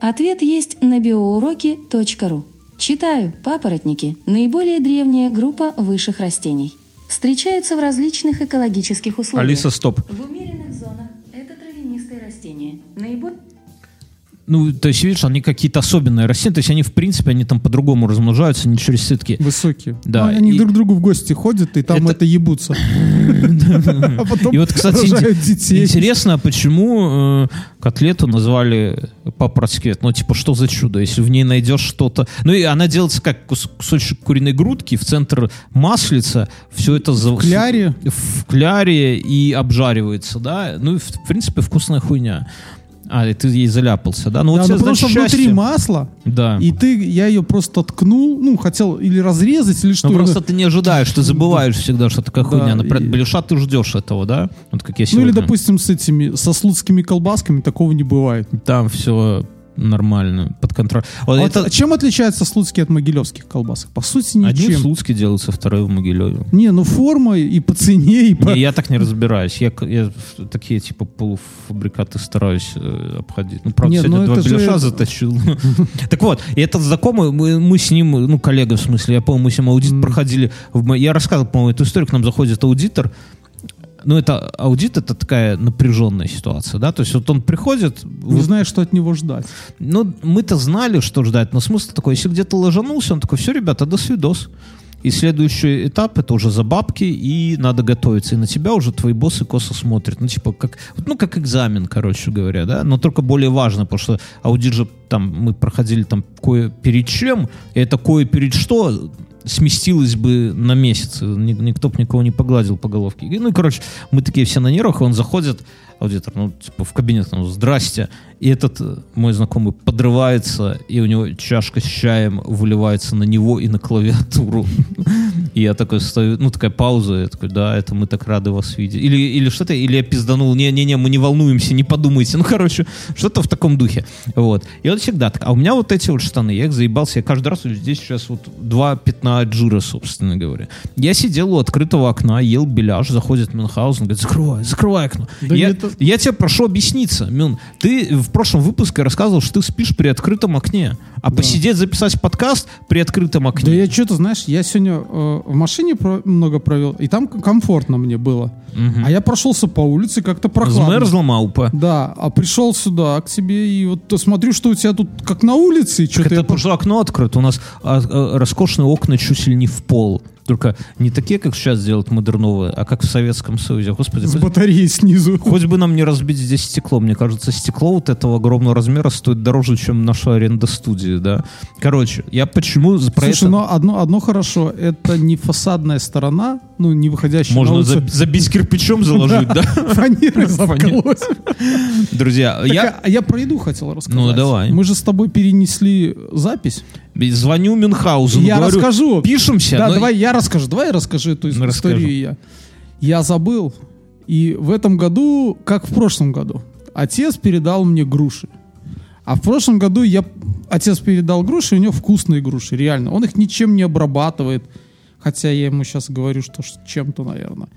Ответ есть на биоуроки.ру. Читаю. Папоротники – наиболее древняя группа высших растений. Встречаются в различных экологических условиях. Алиса, стоп. В умеренных зонах это травянистые растения. Наиболее Ну, то есть, видишь, они какие-то особенные растения, то есть они, в принципе, они там по-другому размножаются, не через сытки. Высокие. Да, Ну, они и- друг к другу в гости ходят, и там Это- это, ебутся. А И вот, кстати, интересно, почему э, котлету назвали папороть квет? Ну, типа, что за чудо, если в ней найдешь что-то... Ну, и она делается как кус- кусочек куриной грудки, в центр маслица, все это... В кляре. В кляре и обжаривается, да? Ну, в принципе, вкусная хуйня. А, и ты ей заляпался, да? Ну, вот Да, тебе, ну, потому значит, что внутри счастье. масло, Да. и ты, я ее просто ткнул, ну, хотел или разрезать, или что. Ну, просто ты не ожидаешь, ты забываешь всегда, что такая Да, хуйня. Например, и- беляша ты ждешь этого, да? Вот как я Ну, или, сегодня. допустим, с этими, со слуцкими колбасками такого не бывает. Там все нормально, под контролем. Вот А это вот чем отличаются слуцкие от могилевских колбасок? По сути, одни в ничем. Слуцке делаются, вторые в Могилеве. Не, ну форма и по цене, и по... Не, я так не разбираюсь. Я, я такие типа полуфабрикаты стараюсь э, обходить. Ну, правда, Не, сегодня ну два это же- беляша затащил. Так вот, и этот знакомый, мы, мы с ним, ну, коллега в смысле, я помню, мы с ним аудит проходили. Я рассказывал, по-моему, эту историю, к нам заходит аудитор, ну, это аудит, это такая напряженная ситуация, да, то есть вот он приходит, Не знаешь, что от него ждать. Ну, мы-то знали, что ждать, но смысл такой, если где-то ложанулся, он такой, все, ребята, до свидос. И следующий этап это уже за бабки, и надо готовиться. И на тебя уже твои боссы косо смотрят. Ну, типа, как, ну, как экзамен, короче говоря, да, но только более важно, потому что аудит же там, мы проходили там кое перед чем, и это кое перед что сместилось бы на месяц. Ни- Никто бы никого не погладил по головке. Ну и, короче, мы такие все на нервах, и он заходит, аудитор, ну, типа, в кабинет, ну, здрасте. И этот э, мой знакомый подрывается, и у него чашка с чаем выливается на него и на клавиатуру. И я такой стою, ну, такая пауза, я такой, да, это мы так рады вас видеть. Или, или что-то, или я пизданул, не-не-не, мы не волнуемся, не подумайте. Ну, короче, что-то в таком духе. Вот. И вот всегда так. А у меня вот эти вот штаны, я их заебался, я каждый раз, здесь сейчас вот два пятна от жира, собственно говоря. Я сидел у открытого окна, ел беляш, заходит Мюнхгаузен, говорит, закрывай, закрывай окно. Да я, это- я тебе прошу объясниться, Мюн, ты в прошлом выпуске рассказывал, что ты спишь при открытом окне, а посидеть записать подкаст при открытом окне. Да я что-то, знаешь, я сегодня э, в машине про- много провел, и там комфортно мне было. А я прошелся по улице, как-то прохладно. Змерзла маупа. Да, а пришел сюда к тебе и вот смотрю, что у тебя тут как на улице, и Так что-то это я что окно открыто. У нас а, а, роскошные окна чуть ли не в пол. Только не такие, как сейчас делают модерновые, а как в Советском Союзе. Господи, с батареей снизу. хоть бы нам не разбить здесь стекло. Мне кажется, стекло вот этого огромного размера стоит дороже, чем наша аренда студии, да. Короче, я почему за- про Слушай, это... но одно, одно хорошо, это не фасадная сторона, ну, не выходящая Можно на улицу. за- забить кирпичом заложить, да? Заткалось. Друзья, я а я про еду хотел рассказать. Ну, давай. Мы же с тобой перенесли запись. Звоню Мюнхгаузену, я говорю, расскажу. пишемся. Да, но- давай я расскажу. Давай я расскажу эту Ну, историю. Я. я забыл. И в этом году, как в прошлом году, отец передал мне груши. А в прошлом году я отец передал груши, у него вкусные груши, реально. Он их ничем не обрабатывает. Хотя я ему сейчас говорю, что чем-то, наверное.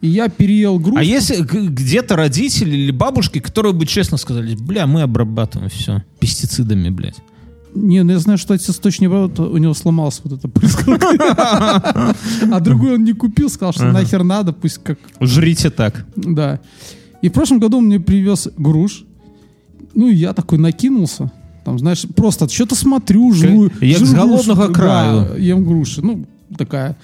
И я переел грушу. А если где-то родители или бабушки, которые бы честно сказали, бля, мы обрабатываем все пестицидами, блядь. Не, ну я знаю, что отец не обрабатывает, у него сломалась вот эта прыскалка. А другой он не купил, сказал, что нахер надо, пусть как Жрите так. Да. И в прошлом году он мне привез груш. Ну, и я такой накинулся. Там, знаешь, просто что-то смотрю, жру. я с голодного краю. Ем груши. Ну, такая.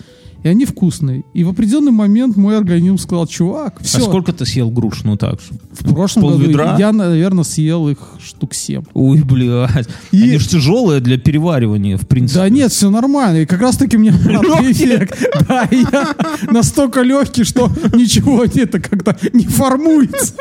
И они вкусные. И в определенный момент мой организм сказал, чувак, все. А сколько ты съел груш? Ну так. В прошлом Полведра? году я, наверное, съел их штук 7. Ой, блядь. И- Они же тяжелые для переваривания, в принципе. Да нет, все нормально. И как раз таки у меня обратный эффект. Да, я настолько легкий, что ничего это как-то не формуется.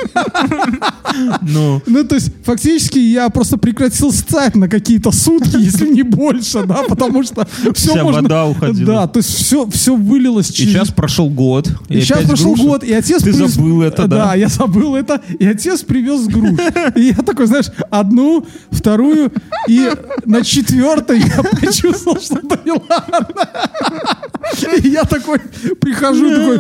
Ну, Ну, то есть, фактически, я просто прекратил ссать на какие-то сутки, если не больше, да, потому что все Вся можно... вода уходила. Да, то есть все, все вылилось и через... сейчас прошел год. И сейчас опять прошел груши. год, и отец... Ты привез- забыл это, да? Да, я забыл это, и отец привез груш. И я такой, знаешь, одну, вторую, и на четвертой я почувствовал, что это не ладно. И я такой прихожу, такой,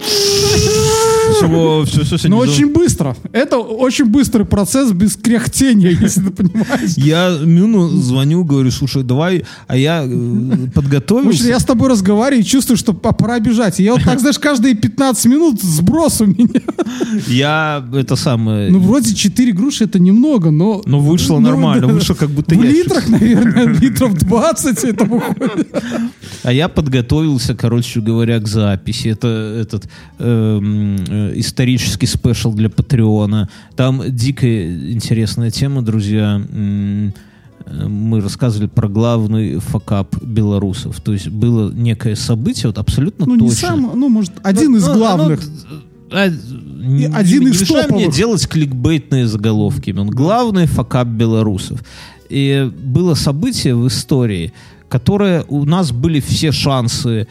Всего, все, все, но очень быстро. Это очень быстрый процесс без кряхтения, если ты понимаешь. Я Мюну звоню, говорю, слушай, давай, а я э, подготовился. я с тобой разговариваю и чувствую, что пора бежать. Я вот так, знаешь, каждые 15 минут сброс у меня. Я это самое... Ну, вроде 4 груши это немного, но... Ну, вышло ну, нормально, да. вышло как будто В литрах, наверное, литров 20 это выходит. А я подготовился, короче говоря, к записи. Это этот э, исторический спешл для Патреона. Там дикая интересная тема, друзья. Э, Мы рассказывали про главный факап белорусов. То есть было некое событие, вот абсолютно Ну, точно. не сам, ну, может, один из Ну, ну, главных. а, не, один не из мешай мне делать кликбейтные заголовки. Он главный факап белорусов. И было событие в истории, которое у нас были все шансы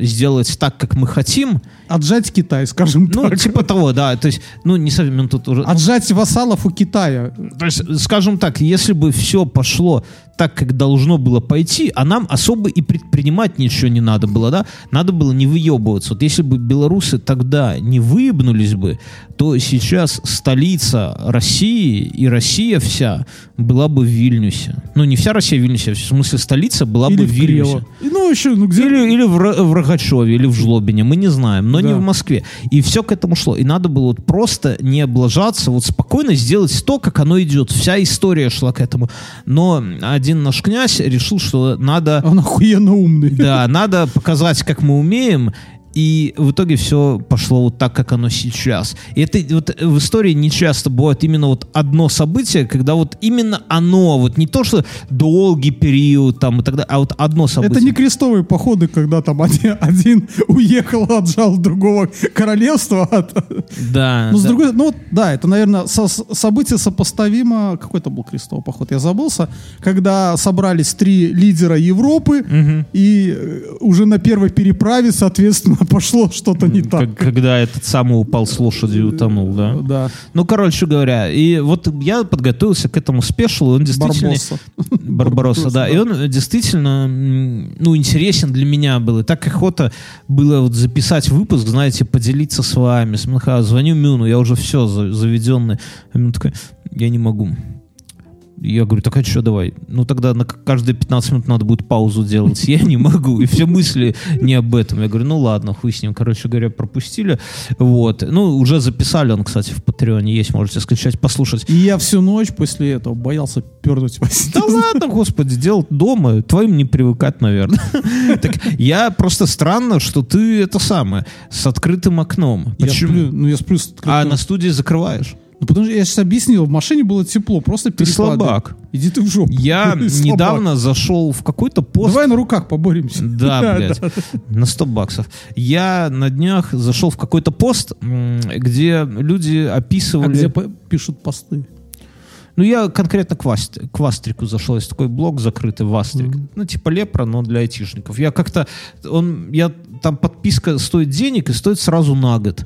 сделать так, как мы хотим. Отжать Китай, скажем Ну, так. типа того, да. То есть, ну, не совсем ну, тут уже... Отжать вассалов у Китая. То есть, скажем так, если бы все пошло так, как должно было пойти, а нам особо и предпринимать ничего не надо было, да, надо было не выебываться. Вот если бы белорусы тогда не выебнулись бы, то сейчас столица России и Россия вся была бы в Вильнюсе. Ну, не вся Россия в Вильнюсе, а в смысле столица была бы Или в в Вильнюсе. Крево. Ну, еще, ну, где... Или, или в, В Рогачеве, или в Жлобине, мы не знаем, но не Да. в Москве. И все к этому шло. И надо было вот просто не облажаться, вот спокойно сделать то, как оно идет. Вся история шла к этому. Но один наш князь решил, что надо, Он охуенно умный. да, надо показать, как мы умеем, И в итоге все пошло вот так, как оно сейчас. И это вот в истории не часто бывает именно вот одно событие, когда вот именно оно, вот не то, что долгий период там и так далее, а вот одно событие. Это не крестовые походы, когда там один, один уехал, отжал другого королевства. От... Да. Ну, с да. другой ну да, это, наверное, со- событие сопоставимо, какой-то был крестовый поход, я забылся, когда собрались три лидера Европы, и э, уже на первой переправе, соответственно, пошло что-то не так. Когда этот самый упал с лошади и утонул, да? Да. Ну, короче говоря, и вот я подготовился к этому спешлу, и он действительно... Барбосса. Барбаросса, да. И он э, действительно, ну, интересен для меня был. И так охота было вот записать выпуск, знаете, поделиться с вами. Звоню Мюну, я уже все заведенный. А Мюн такой, я не могу. Я говорю, так а что, давай? Ну тогда на каждые 15 минут надо будет паузу делать. Я не могу. И все мысли не об этом. Я говорю, ну ладно, хуй с ним. Короче говоря, пропустили. Вот. Ну, уже записали он, кстати, в Патреоне есть. Можете скачать, послушать. И я всю ночь после этого боялся пернуть. Да ладно, господи, делать дома. Твоим не привыкать, наверное. Так я просто странно, что ты это самое, с открытым окном. Почему? ну я сплю с А открытым- на студии закрываешь. Ну, потому что я сейчас объяснил, в машине было тепло, просто Ты перепады. слабак. Иди ты в жопу. Я недавно зашел в какой-то пост. Давай на руках поборемся. Да, блядь, на 100 баксов. Я на днях зашел в какой-то пост, где люди А описывали... где по- пишут посты? Ну, я конкретно к, Васт- к Вастрику зашел. Есть такой блог закрытый, Вастрик. Ну, типа Лепра, но для айтишников. Я как-то... Он, я, там подписка стоит денег и стоит сразу на год.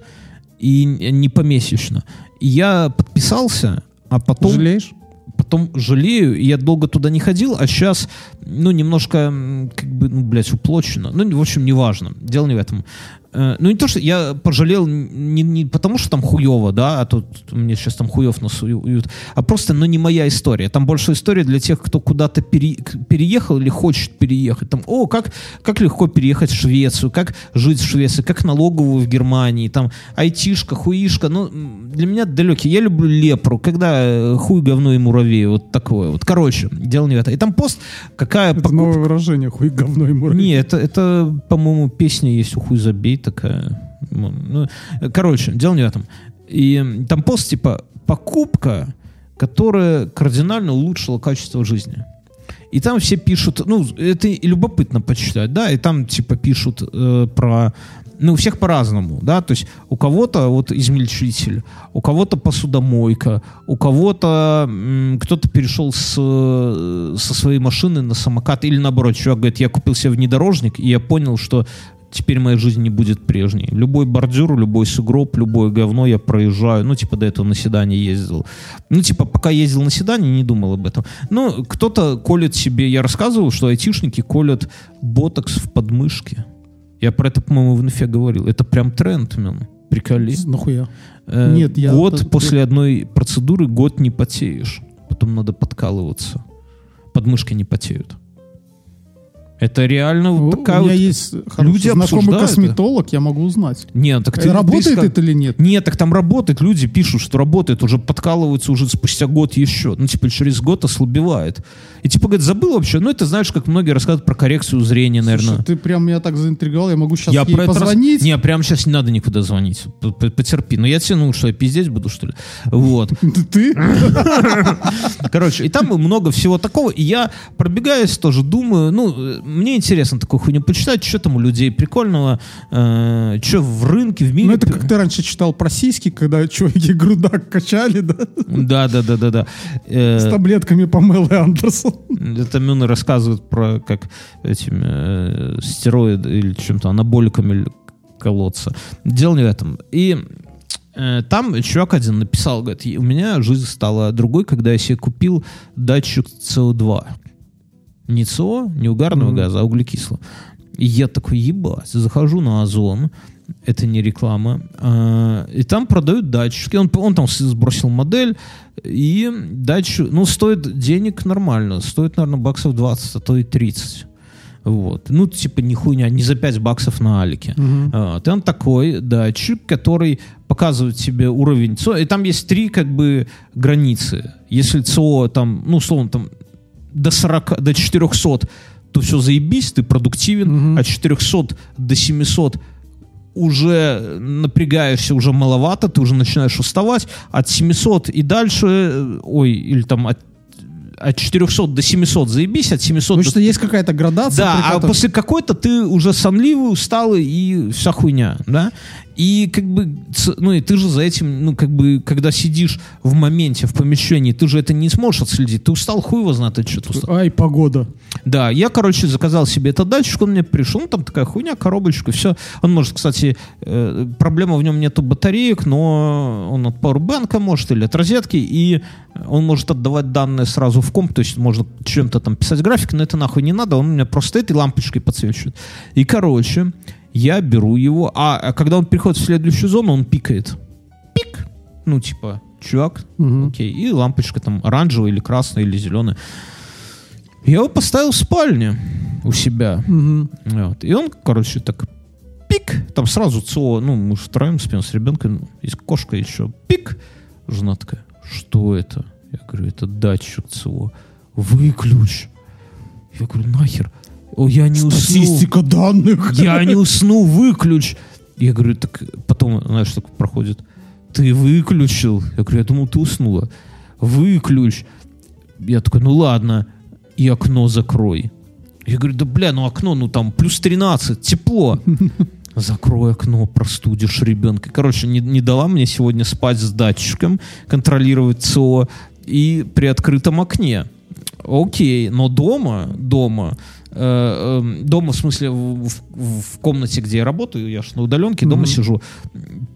И не помесячно. Я подписался, а потом... Жалеешь? Потом жалею, и я долго туда не ходил, а сейчас, ну, немножко, как бы, ну, блядь, уплочено. Ну, в общем, неважно. Дело не в этом. Э, Ну, не то, что я пожалел не, не потому, что там хуево, да, а тут мне сейчас там хуев насуют, а просто, ну, не моя история. Там больше история для тех, кто куда-то пере- переехал или хочет переехать. Там, о, как, как легко переехать в Швецию, как жить в Швеции, как налоговую в Германии, там, айтишка, хуишка. Ну, для меня далекий. Я люблю лепру, когда э, хуй, говно и муравей, вот такое вот. Короче, дело не в этом. И там пост, какая Это покупка- новое выражение, хуй говно и муравей. не, это, это по-моему, песня есть у хуй забей такая. Ну, ну, э, короче, дело не в этом. И там пост типа покупка, которая кардинально улучшила качество жизни. И там все пишут, ну, это любопытно почитать, да, и там типа пишут э, про, ну, у всех по-разному, да, то есть у кого-то вот измельчитель, у кого-то посудомойка, у кого-то кто-то перешел с, э, со своей машины на самокат, или наоборот, чувак говорит, я купил себе внедорожник, и я понял, что теперь моя жизнь не будет прежней. Любой бордюр, любой сугроб, любое говно я проезжаю. Ну, типа, до этого на седане ездил. Ну, типа, пока ездил на седане, не думал об этом. Ну, кто-то колет себе... Я рассказывал, что айтишники колят ботокс в подмышке. Я про это, по-моему, в инфе говорил. Это прям тренд, мен. Приколи. Нахуя? Э, Нет, я- Год это- после одной процедуры, год не потеешь. Потом надо подкалываться. Подмышки не потеют. Это реально вот У такая у меня вот- есть Люди знакомый косметолог, я могу узнать. Нет, так ты, Работает ты это или нет? Нет, так там работает, люди пишут, что работает, уже подкалываются уже спустя год еще. Ну, типа, через год ослабевает. И типа, говорит, забыл вообще. Ну, это знаешь, как многие рассказывают про коррекцию зрения, наверное. Слушай, ты прям меня так заинтриговал, я могу сейчас я ей про это позвонить. Не, прямо сейчас не надо никуда звонить. Потерпи. Но я тянул, что я пиздеть буду, что ли. Вот. Ты? Короче, и там много всего такого. И я пробегаюсь тоже, думаю, ну, э, мне интересно такую хуйню почитать, что там у людей прикольного, что в рынке, в мире. Ну, это как ты раньше читал про сиськи, когда чуваки грудак качали, да? Да, да, да, да, да. Э, С таблетками Памелы Андерсон. Это Мюны рассказывает про как этими э, стероиды или чем-то анаболиками колоться. Дело не в этом. И э, там чувак один написал, говорит, у меня жизнь стала другой, когда я себе купил датчик СО2. Не СО, не угарного Мгм. газа, а углекислого. И я такой, ебать, захожу на Озон, это не реклама, а, и там продают датчики, он, он там сбросил модель, и датчик, ну, стоит денег нормально, стоит, наверное, баксов 20, а то и 30. Вот. Ну, типа, не хуйня, не за 5 баксов на Алике. А, Там такой датчик, который показывает тебе уровень ЦО. И там есть три, как бы, границы. Если ЦО там, ну, условно, там до 40, до 400, то все заебись, ты продуктивен, Мгм. а 400 до 700 уже напрягаешься, уже маловато, ты уже начинаешь уставать. От 700 и дальше, э, ой, или там от от 400 до 700 заебись, от 700 Потому до... что есть какая-то градация. Да, а которой- после какой-то ты уже сонливый, усталый и вся хуйня, да? И как бы, ну и ты же за этим, ну как бы, когда сидишь в моменте, в помещении, ты же это не сможешь отследить. Ты устал, хуй его знает, ты что-то устал. Ай, погода. Да, я, короче, заказал себе этот датчик, он мне пришел, ну, там такая хуйня, коробочка, все. Он может, кстати, э, проблема в нем нету батареек, но он от Powerbank может или от розетки, и он может отдавать данные сразу в комп, то есть можно чем-то там писать график, но это нахуй не надо, он у меня просто этой лампочкой подсвечивает. И, короче, я беру его, а, а когда он переходит в следующую зону, он пикает. Пик! Ну, типа, чувак, Мгм. окей, и лампочка там оранжевая или красная или зеленая. Я его поставил в спальне у себя. Мгм. Вот. И он, короче, так пик, там сразу ЦО, ну, мы же втроем спим с ребенком, есть кошка еще, пик. Жена такая, что это? Я говорю, это датчик ЦО. Выключ. Я говорю, нахер? О, я не усну. Статистика данных. Я не усну, выключ. Я говорю, так потом, знаешь, так проходит. Ты выключил? Я говорю, я думал, ты уснула. Выключ. Я такой, ну ладно. И окно закрой. Я говорю, да бля, ну окно, ну там плюс 13, тепло. Закрой окно, простудишь ребенка. Короче, не, не дала мне сегодня спать с датчиком, контролировать ЦО и при открытом окне. Окей, но дома, дома, э, э, дома, в смысле, в, в- в комнате, где я работаю, я ж на удаленке, дома Мгм. сижу,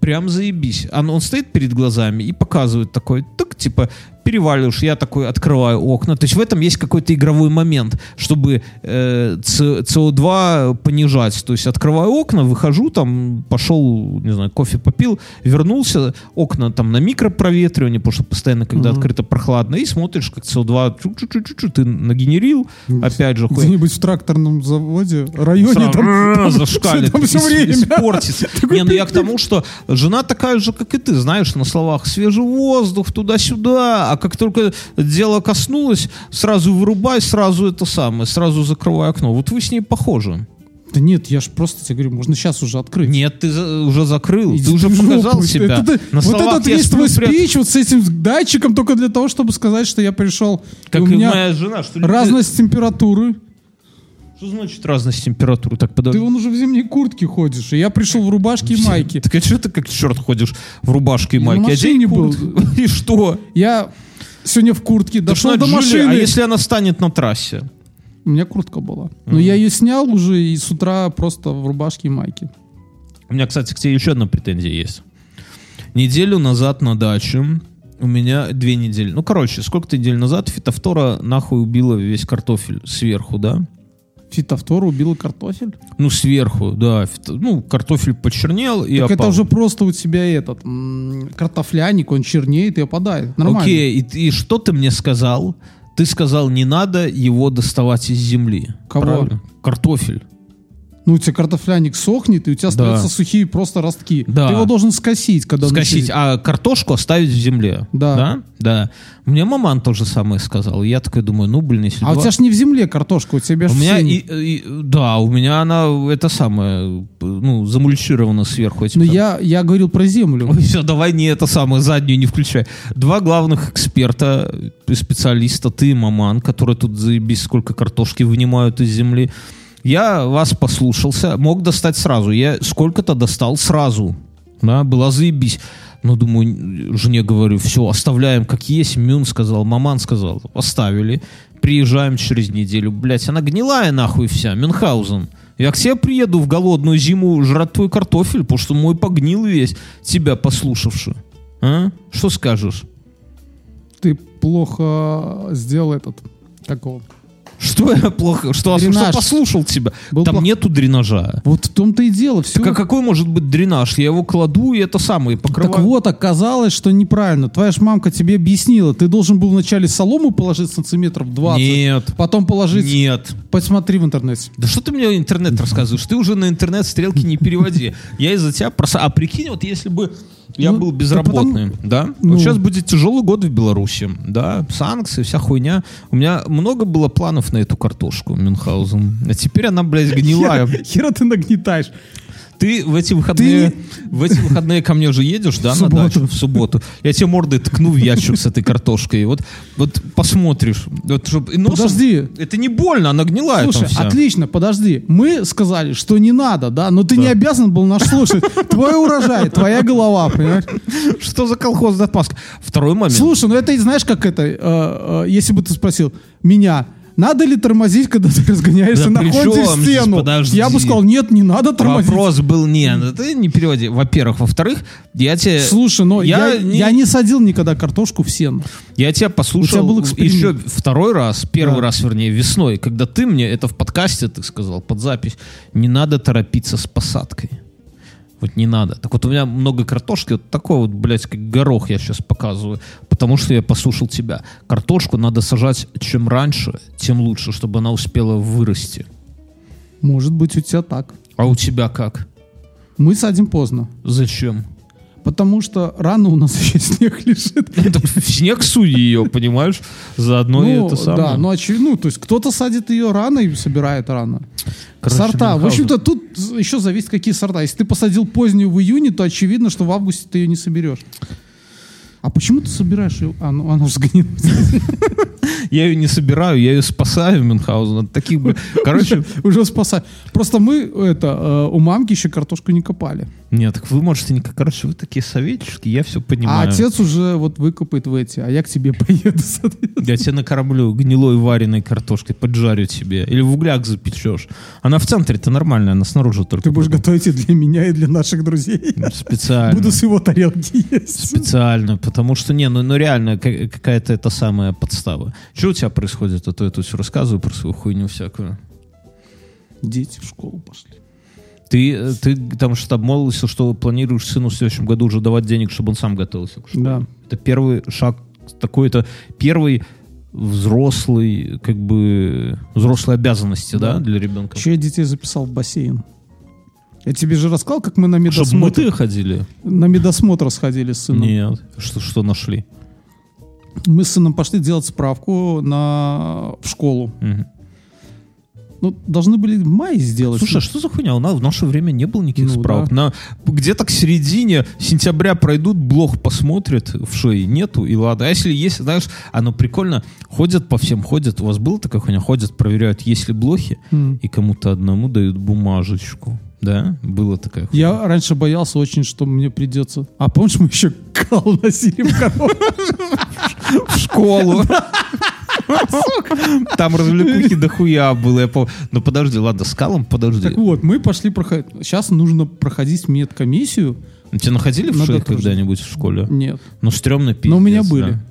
прям заебись. Он, он стоит перед глазами и показывает такой, так, типа, переваливаешь, я такой открываю окна. То есть в этом есть какой-то игровой момент, чтобы э, С- СО2 понижать. То есть открываю окна, выхожу, там, пошел, не знаю, кофе попил, вернулся, окна там на микропроветривание, потому что постоянно, когда Мгм. открыто прохладно, и смотришь, как СО2 чу-чу-чу-чу, ты нагенерил, опять же, хуй. Где-нибудь в тракторном заводе, районе Сразу там, там зашкалит, там все время. испортится. Не, ну я к тому, что жена такая же, как и ты, знаешь, на словах свежий воздух, туда-сюда, а как только дело коснулось, сразу вырубай, сразу это самое, сразу закрывай окно. Вот вы с ней похожи. Да нет, я ж просто тебе говорю, можно сейчас уже открыть. Нет, ты за- уже закрыл, Иди ты уже жопу. показал себя. Это- На вот словах этот весь твой прям- спич вот с этим датчиком только для того, чтобы сказать, что я пришел. Как и и моя жена, что ли? разность температуры. Что значит разность температуры? Так, подожди. Ты вон уже в зимней куртке ходишь, и я пришел в рубашке и майке. Так а что ты как черт ходишь в рубашке и Я майке? машине Одень был. куртку. И что? Я сегодня в куртке дошел до Джулия? машины. А если она станет на трассе? У меня куртка была. Но я ее снял уже и с утра просто в рубашке и майке. У меня, кстати, к тебе еще одна претензия есть. Неделю назад на даче у меня две недели. Ну, короче, сколько-то недель назад фитофтора нахуй убила весь картофель сверху, да? Фитофтора убила картофель. Ну, сверху, да. Фито- Ну, картофель почернел и так это опал. уже просто у тебя этот м, картофляник, он чернеет и опадает. Нормально. Окей, и, и что ты мне сказал? Ты сказал, не надо его доставать из земли. Кого? Правильно? Картофель. Ну, у тебя картофляник сохнет, и у тебя Да. остаются сухие просто ростки. Да. Ты его должен скосить, когда Скосить, а картошку оставить в земле. Да. Да? Да. Мне маман то же самое сказал. Я такой думаю, ну, блин, если А у два- тебя ж не в земле картошка, у тебя ж У меня, и, и- да, у меня она, это самое, ну, замульчирована сверху. этим Но. Ну, я, я говорил про землю. Ой, все, давай не это самое, заднюю не включай. Два главных эксперта, специалиста, ты и маман, которые тут заебись сколько картошки вынимают из земли. Я вас послушался, мог достать сразу. Я сколько-то достал сразу. Да, была заебись. Но думаю, жене говорю, все, оставляем как есть. Мюн сказал, маман сказал, оставили. Приезжаем через неделю. Блять, она гнилая нахуй вся, Мюнхгаузен. Я к тебе приеду в голодную зиму жрать твой картофель, потому что мой погнил весь, тебя послушавши. А? Что скажешь? Ты плохо сделал этот. Как его? Что я плохо? Что, что Дренаж. послушал тебя? Был Там плох- нету дренажа. Вот в том-то и дело. Все. Так а какой может быть дренаж? Я его кладу и это самое покрываю. Так вот, оказалось, что неправильно. Твоя ж мамка тебе объяснила. Ты должен был вначале солому положить сантиметров 20. Нет. Потом положить... Нет. Посмотри в интернете. Да что ты мне интернет рассказываешь? Ты уже на интернет стрелки не переводи. Я из-за тебя просто... А прикинь, вот если бы я Ну, был да безработным, да? ну. Вот сейчас будет тяжелый год в Беларуси, да? Санкции, вся хуйня. У меня много было планов на эту картошку, Мюнхгаузен. А теперь она, блядь, гнилая. Хера, хера ты нагнетаешь. Ты в эти выходные, в эти выходные ко мне же едешь, да, В на субботу. дачу? В субботу. Я тебе мордой ткну в ящик с этой картошкой. Вот, вот посмотришь. Вот, чтоб- и носом- Подожди. Это не больно, она гнилая Слушай, отлично, подожди. Мы сказали, что не надо, да, но ты не обязан был нас слушать. Твой урожай, твоя голова, понимаешь? Что за колхозная отмазка? Второй момент. Слушай, ну это, знаешь, как это, э, э, если бы ты спросил меня, надо ли тормозить, когда ты разгоняешься Да на Хонде в стену? Подожди. Я бы сказал, нет, не надо тормозить. Вопрос был не, ну ты не переводи. Во-первых, во-вторых, я тебе, Слушай, но я, Я я, не- не... садил никогда картошку в сено. я тебя послушал тебя был еще второй раз, первый Да. раз, вернее, весной, когда ты мне это в подкасте ты сказал под запись, не надо торопиться с посадкой. Вот не надо. Так вот у меня много картошки, вот такой вот, блядь, как горох я сейчас показываю, потому что я послушал тебя. Картошку надо сажать чем раньше, тем лучше, чтобы она успела вырасти. Может быть, у тебя так. А у тебя как? Мы садим поздно. Зачем? Потому что рано у нас еще снег лежит. В снег суй ее, понимаешь? Заодно и ну, это самое. да, ну, очевидно, ну, то есть кто-то садит ее рано и собирает рано. Короче, сорта. В общем-то, тут еще зависит, какие сорта. Если ты посадил позднюю в июне, то очевидно, что в августе ты ее не соберешь. А почему ты собираешь ее? А, ну, она же сгнила. Я ее не собираю, я ее спасаю, Мюнхгаузен. От таких, Короче, Уже спасай. Просто мы это, э, у мамки еще картошку не копали. Нет, так вы можете не... Короче, вы такие советчики, я все А понимаю. отец уже вот выкопает в эти, а я к тебе поеду. соответственно. Я тебе накормлю гнилой вареной картошкой, поджарю тебе. Или в угляк запечешь. Она в центре-то нормальная, она снаружи только. Ты будешь потом. готовить и для меня, и для наших друзей. Специально. Буду с его тарелки есть. Специально, потому что, не, ну, ну реально, ка- какая-то это самая подстава. Что у тебя происходит? А то я тут все рассказываю про свою хуйню всякую. Дети в школу пошли. Ты, ты там что-то обмолвился, что планируешь сыну в следующем году уже давать денег, чтобы он сам готовился к школе. Да. Это первый шаг, такой-то первый взрослый, как бы, взрослые обязанности, да, Да. для ребенка? Еще я детей записал в бассейн. Я тебе же рассказал, как мы на Чтобы медосмотр, мытые ходили? на медосмотр сходили с сыном. Нет. Что, что нашли? Мы с сыном пошли делать справку на... в школу. Мгм. Ну, должны были в мае сделать. Слушай, а что за хуйня? У нас в наше время не было никаких Ну, справок. На, где-то к середине сентября пройдут, блог посмотрят, в шее нету, и ладно. А если есть, знаешь, оно прикольно, ходят по всем, ходят. У вас была такая хуйня? Ходят, проверяют, есть ли блохи, М. и кому-то одному дают бумажечку. Да? Было такая хуйня. Я раньше боялся очень, что мне придется... А помнишь, мы еще кал носили в в школу. Там развлекухи дохуя было. Я. Ну подожди, ладно, с калом подожди. Так вот, мы пошли проходить. Сейчас нужно проходить медкомиссию. Тебя находили в шее когда-нибудь в школе? Нет. Ну, стрёмно пиздец. Но у меня да.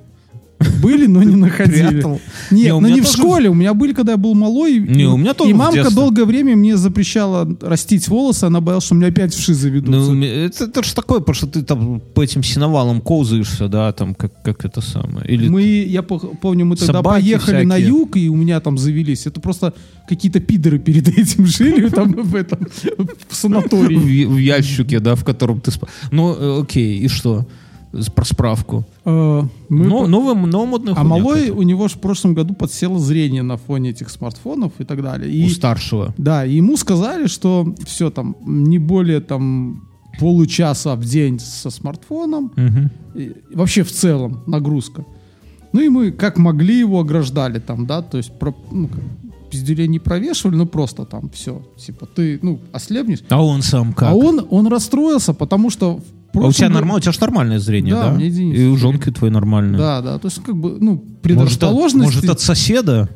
Были. Но не находили. Прятал. Нет, Не, у но меня не в школе. У меня были, когда я был малой. Не, у меня тоже И мамка долгое время мне запрещала растить волосы. Она боялась, что у меня опять вши Ну, заведутся. это, это же такое, потому что ты там по этим синовалам колзаешься, да, там, как, как это самое. Или Мы, я помню, мы тогда поехали на юг, и у меня там завелись. Это просто какие-то пидоры перед этим жили там в этом в в, санатории. в ящике, да, в котором ты спал. Ну, э, окей, и что? Про справку. Э, мы Но, по- новая, новомодная А малой, какая-то. у него же в прошлом году подсело зрение на фоне этих смартфонов и так далее. И, У старшего. да, и ему сказали, что все там, не более там получаса в день со смартфоном. И вообще в целом нагрузка. Ну и мы как могли его ограждали там, да, то есть про, ну, пиздюлей не провешивали, ну просто там все, типа ты, ну, ослепнешь. А он сам как? А он, он расстроился, потому что А у тебя году- нормально, у тебя же нормальное зрение, Да, да? И у женки твоей нормальное. Да, да, то есть как бы, ну, Может, от- предрасположенности... может, от соседа?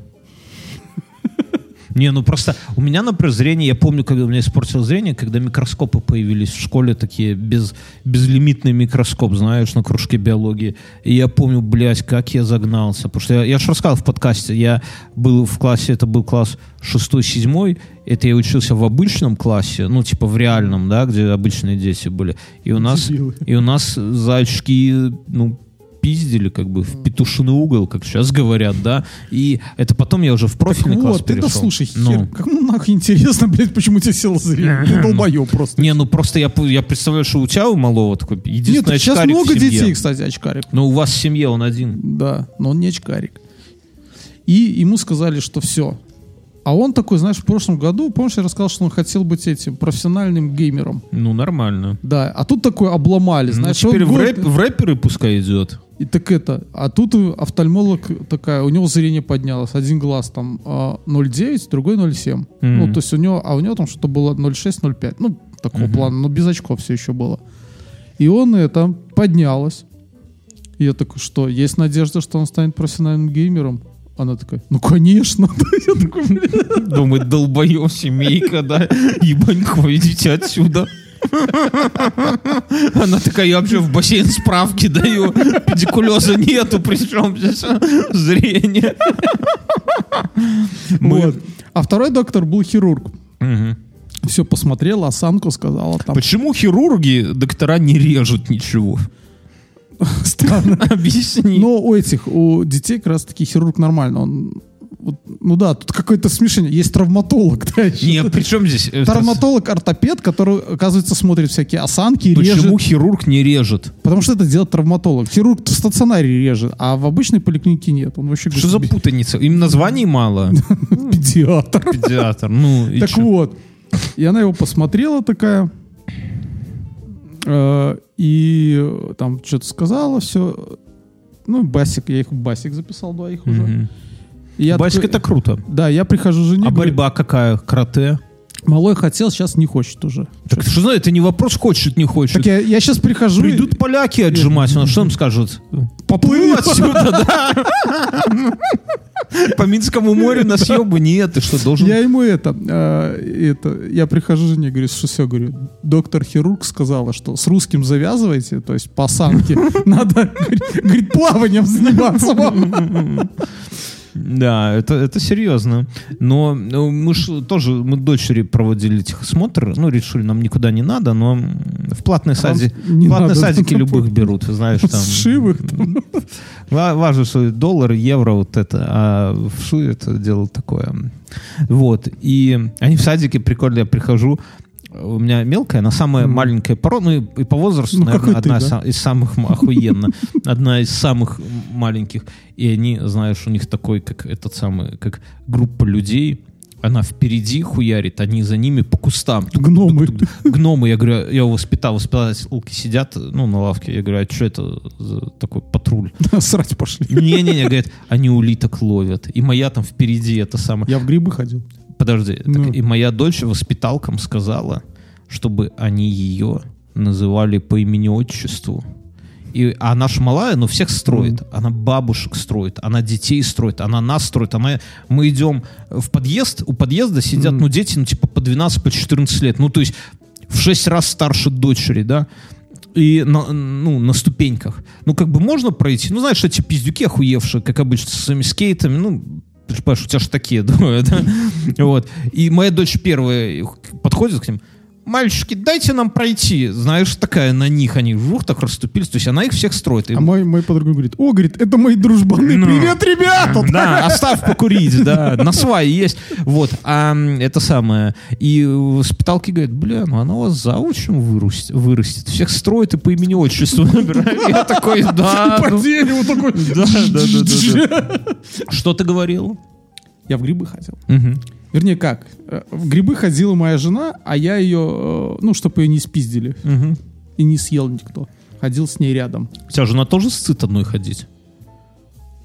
Не, ну просто у меня, например, зрение, я помню, когда у меня испортилось зрение, когда микроскопы появились в школе, такие без, безлимитный микроскоп, знаешь, на кружке биологии. И я помню, блядь, как я загнался. Потому что я, я же рассказал в подкасте, я был в классе, это был класс 6-7, это я учился в обычном классе, ну, типа в реальном, да, где обычные дети были. И у нас, Дебилы. и у нас зайчики, ну, пиздили как бы в петушиный угол, как сейчас говорят, да. И это потом я уже в профильный Так класс вот, это перешел. слушай, Ну. хер, кому нахуй интересно, блядь, почему тебе село зрение? Ты просто. Не, ну просто я, я представляю, что у тебя у малого такой Нет, единственный сейчас очкарик в много семье. детей, кстати, очкарик. Но у вас в семье он один. Да, но он не очкарик. И ему сказали, что все, А он такой, знаешь, в прошлом году, помнишь, я рассказал, что он хотел быть этим профессиональным геймером. Ну, нормально. Да, а тут такой обломали, Ну, знаешь, теперь он в, год- рэп- в рэперы пускай идет. И так это, а тут офтальмолог такая, у него зрение поднялось, один глаз там а, 0,9, другой 0,7. Ну, то есть у него, а у него там что-то было 0,6, 0,5, ну, такого плана, но без очков все еще было. И он это, поднялось. И я такой, что, есть надежда, что он станет профессиональным геймером? Она такая, ну, конечно. Я такой. Думает, долбоёб, семейка, да? Ебанько, идите отсюда. Она такая, я вообще в бассейн справки даю. Педикулеза нету, причем здесь зрение. Мы- Вот. А второй доктор был хирург. Мгм. Все посмотрел, осанку сказала там. Почему хирурги, доктора не режут ничего? Странно. Объясни. Но у этих, у детей как раз таки хирург нормально. Он, вот, ну да, тут какое-то смешение. Есть травматолог, да, еще. Не, при чем здесь? это- Травматолог-ортопед, который, оказывается, смотрит всякие осанки, Почему режет. хирург не режет? Потому что это делает травматолог. Хирург в стационаре режет, а в обычной поликлинике нет. Он вообще Что за путаница? Им названий мало. педиатр. Педиатр. Ну, Так вот. И она его посмотрела такая. Э, И э, там что-то сказала, все. Ну, басик, я их басик записал двоих уже. И я Басик такой- это круто. Да, я прихожу жене. А говорю, борьба какая? Карате? Малой хотел, сейчас не хочет уже. Так что знаю, это не вопрос, хочет, не хочет. Так я, я сейчас прихожу. и- Придут поляки отжимать, он что им скажет? Поплыл Плыл отсюда, да. По Минскому морю на съебы нет, ты что, должен... Я ему это, э, это, я прихожу жене, говорю, что все, говорю, доктор хирург сказала, что с русским завязывайте, то есть по осанке, надо, говорит, плаванием заниматься вам. Да, это, это серьезно. Но ну, мы ж тоже, мы дочери проводили техосмотр, ну, решили, нам никуда не надо, но в платные, сади, не платные надо, садики да, любых берут, знаешь, там. Сшивых. Ва- Важно, что доллар, евро, вот это, а в ШУ это дело такое. Вот. И они в садике прикольно, я прихожу, у меня мелкая, она самая маленькая пород, ну и, и по возрасту, Ну, наверное, ты, одна из да. из самых охуенно, одна из самых маленьких. И они, знаешь, у них такой, как этот самый, как группа людей, она впереди хуярит, они за ними по кустам. Гномы. Гномы, я говорю, я воспитал, воспитательки сидят, ну, на лавке, я говорю, а что это за такой патруль? Срать пошли. Не-не-не, говорит, они улиток ловят. И моя там впереди это самое. Я в грибы ходил. Подожди. так Ну. и моя дочь воспиталкам сказала, чтобы они ее называли по имени-отчеству. И, а наша малая, ну, всех строит. Она бабушек строит, она детей строит, она нас строит. Она, мы идем в подъезд, у подъезда сидят, ну, дети, ну, типа, по 12, по 14 лет. Ну, то есть в 6 раз старше дочери, да и на, ну, на ступеньках. Ну, как бы можно пройти. Ну, знаешь, эти пиздюки охуевшие, как обычно, со своими скейтами, ну, понимаешь, у тебя же такие двое, да? Вот. И моя дочь первая подходит к ним, мальчики, дайте нам пройти. Знаешь, такая на них, они вжух так расступились. То есть она их всех строит. И- А мой, мой подруга говорит, о, говорит, это мои дружбаны, Ну. привет, ребята! Да, оставь покурить, да, на свай есть. Вот, а это самое. И воспиталки говорят, бля, ну она вас заучим вырастет, вырастет. Всех строит и по имени отчеству набирает. Я такой, да. По ну, дереву такой. Да, да, да. Что ты говорил? Я в грибы ходил. Мгм. Вернее, как? э, В грибы ходила моя жена, а я ее, э, ну, чтобы ее не спиздили Мгм. и не съел никто. Ходил с ней рядом. У тебя жена тоже с цит одной ходить?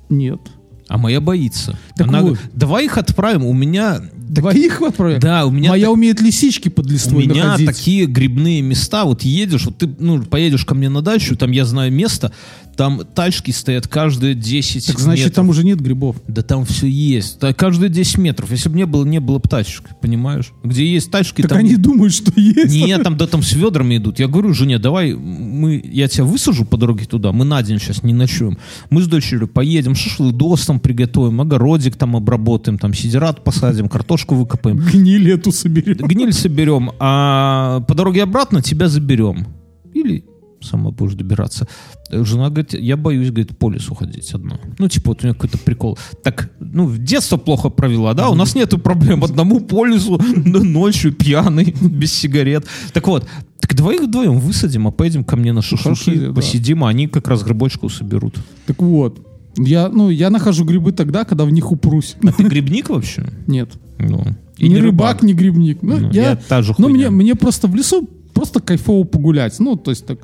Нет. А моя боится. Так Она вот. говорит, давай их отправим. У меня... Двоих отправил? Да, у меня... Моя так- умеет лисички под У листвой меня находить. такие грибные места, вот едешь, вот ты, ну, поедешь ко мне на дачу, там я знаю место, там тачки стоят каждые 10 Так значит, метров. там уже нет грибов. Да там все есть. Да, каждые 10 метров. Если бы не было, не было бы тачек, понимаешь? Где есть тачки, Так там... они думают, что есть. Нет, там, да, там с ведрами идут. Я говорю жене, давай, мы, я тебя высажу по дороге туда, мы на день сейчас не ночуем. Мы с дочерью поедем, шашлыдос там приготовим, огородик там обработаем, там сидерат посадим, картошку выкопаем. Гниль эту соберем. Гниль соберем, а по дороге обратно тебя заберем. Или сама будешь добираться. Жена говорит, я боюсь, говорит, по лесу ходить одна. Ну, типа, вот у нее какой-то прикол. Так, ну, в детство плохо провела, да? У нас нету проблем. Одному по лесу, ночью пьяный, без сигарет. Так вот, так давай их вдвоем высадим, а поедем ко мне на шашлыки, да. посидим, а они как раз грибочку соберут. Так вот. Я, ну, я нахожу грибы тогда, когда в них упрусь. А ты грибник вообще? Нет. Ну, И не рыбак, не грибник. Ну, Ну, я, я та же ну хуйня. мне, мне просто в лесу просто кайфово погулять. Ну, то есть так.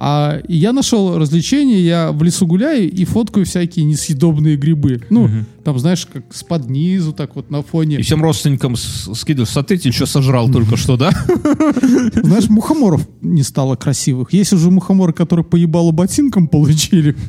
А я нашел развлечение, я в лесу гуляю и фоткаю всякие несъедобные грибы. Ну, там, знаешь, как с-под низу, так вот на фоне. И всем родственникам с- скидываешь, смотрите, что сожрал только что, да? Знаешь, мухоморов не стало красивых. Есть уже мухоморы, которые поебало ботинком получили.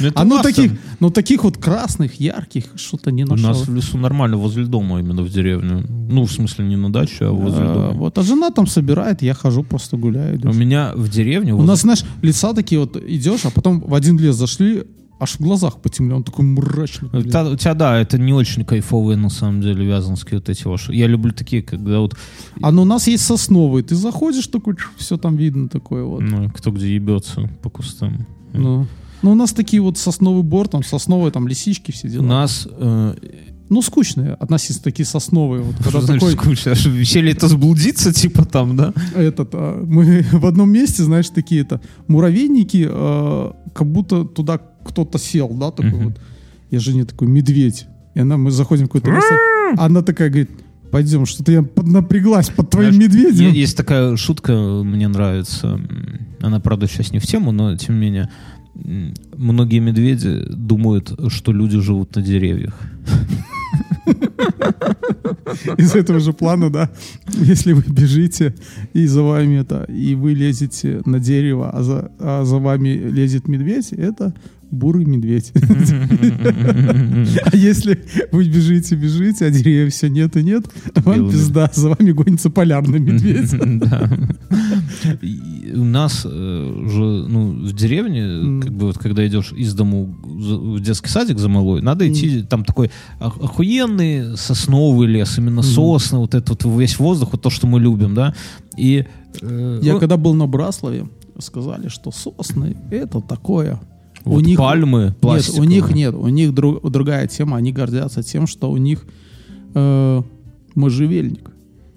Ну, А у ну таких, ну таких вот красных, ярких, что-то не У нашел. нас в лесу нормально, возле дома именно в деревню. Ну, в смысле, не на даче, а возле А, дома. вот, а жена там собирает, я хожу, просто гуляю. У меня в деревне... У нас, знаешь, леса такие вот идешь, а потом в один лес зашли, аж в глазах потемнело, он такой мрачный. блин. У тебя, да, это не очень кайфовые, на самом деле, вязанские вот эти ваши. Я люблю такие, когда вот, А ну у нас есть сосновый, ты заходишь, такой, все там видно такое вот. ну, кто где ебется по кустам. Ну, ну, у нас такие вот сосновый бор, там сосновые, там лисички, все У дела. нас... э, Ну, скучные, относительно такие сосновые. Вот, когда что такой, скучно? А Веселье это сблудиться, типа там, да? этот, а, мы в одном месте, знаешь, такие это муравейники, а, как будто туда кто-то сел, да, такой Мгм. вот. Я жене такой медведь. И она, мы заходим в какое-то место, а она такая говорит, пойдем, что-то я поднапряглась под твоим Знаешь, медведем. Есть такая шутка, мне нравится. Она, правда, сейчас не в тему, но тем не менее. Многие медведи думают, что люди живут на деревьях. Из этого же плана, да, если вы бежите, и за вами это, и вы лезете на дерево, а за, а за вами лезет медведь, это бурый медведь. А если вы бежите, бежите, а деревьев все нет и нет, вам пизда, за вами гонится полярный медведь. У нас э, же, ну, в деревне, как бы вот когда идешь из дому в детский садик за малой, надо идти, там такой ох- охуенный сосновый лес, именно сосны, вот этот вот весь воздух, вот то, что мы любим, да. И э, Я ну, когда был на Браславе, сказали, что сосны это такое. Вот пальмы Нет, у пластиковые. них нет, у них друг- другая тема. Они гордятся тем, что у них э, можжевельник.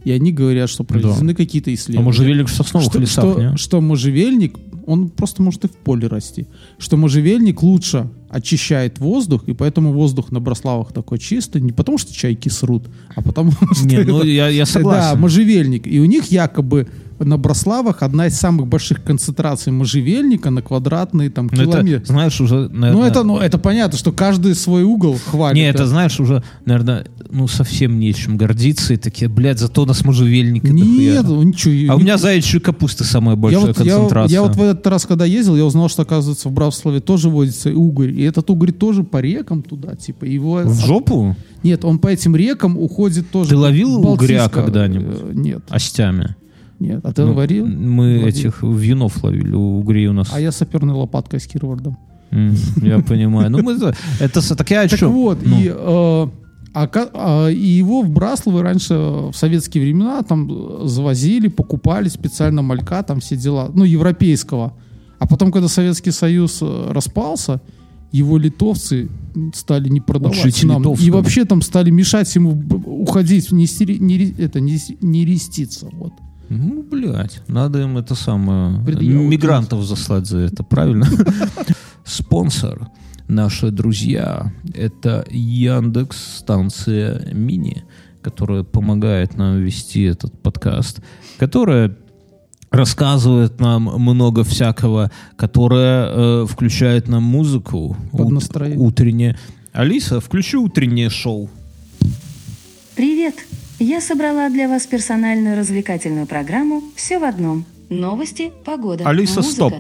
И они говорят, что проведены какие-то А исследования. можжевельник в сосновых что, лесах, что, не? что можжевельник, он просто может и в поле расти. Что можжевельник лучше очищает воздух, и поэтому воздух на Браславах такой чистый, не потому что чайки срут, а потому что... Не, ну это- я, я Да, согласен. можжевельник. И у них якобы на Браславах одна из самых больших концентраций можжевельника на квадратный там Ну, это, километр. знаешь, уже, наверное... Ну это, ну это понятно, что каждый свой угол хвалит. Не, это, знаешь, уже, наверное, ну, совсем нечем гордиться. И такие, блядь, зато у нас можжевельник. это Нет, ну ничего. А у меня заячьей капусты самая я большая вот, я, концентрация. я вот в этот раз, когда ездил, я узнал, что, оказывается, в Браславе тоже водится угорь. И этот угорь тоже по рекам туда, типа, его... В жопу? Нет, он по этим рекам уходит тоже. Ты ловил угря Балтийска. когда-нибудь? Э, Нет, Остями. Нет. А ты Ну, варил? Мы Ловил. этих вьюнов ловили, у угрей у нас. А я саперной лопаткой с Кирвардом. М, Я понимаю. Ну, мы... это- так я о Так вот, Ну, и, а а, и его в Брасловы раньше в советские времена там э, завозили, покупали специально малька, там все дела, ну, европейского. А потом, когда Советский Союз э, распался, его литовцы стали не продавать нам. И литовского. вообще там стали мешать ему уходить, не, стери- не это, не, не реститься. Вот. Ну, блядь, надо им это самое... Предъяву Мигрантов заслать за это, правильно? Спонсор, наши друзья, это Яндекс станция Мини, которая помогает нам вести этот подкаст, которая рассказывает нам много всякого, которая э, включает нам музыку Под ут- настроение. утреннее. Алиса, включи утреннее шоу. Привет! Я собрала для вас персональную развлекательную программу «Все в одном». Новости, погода, Алиса, музыка. стоп.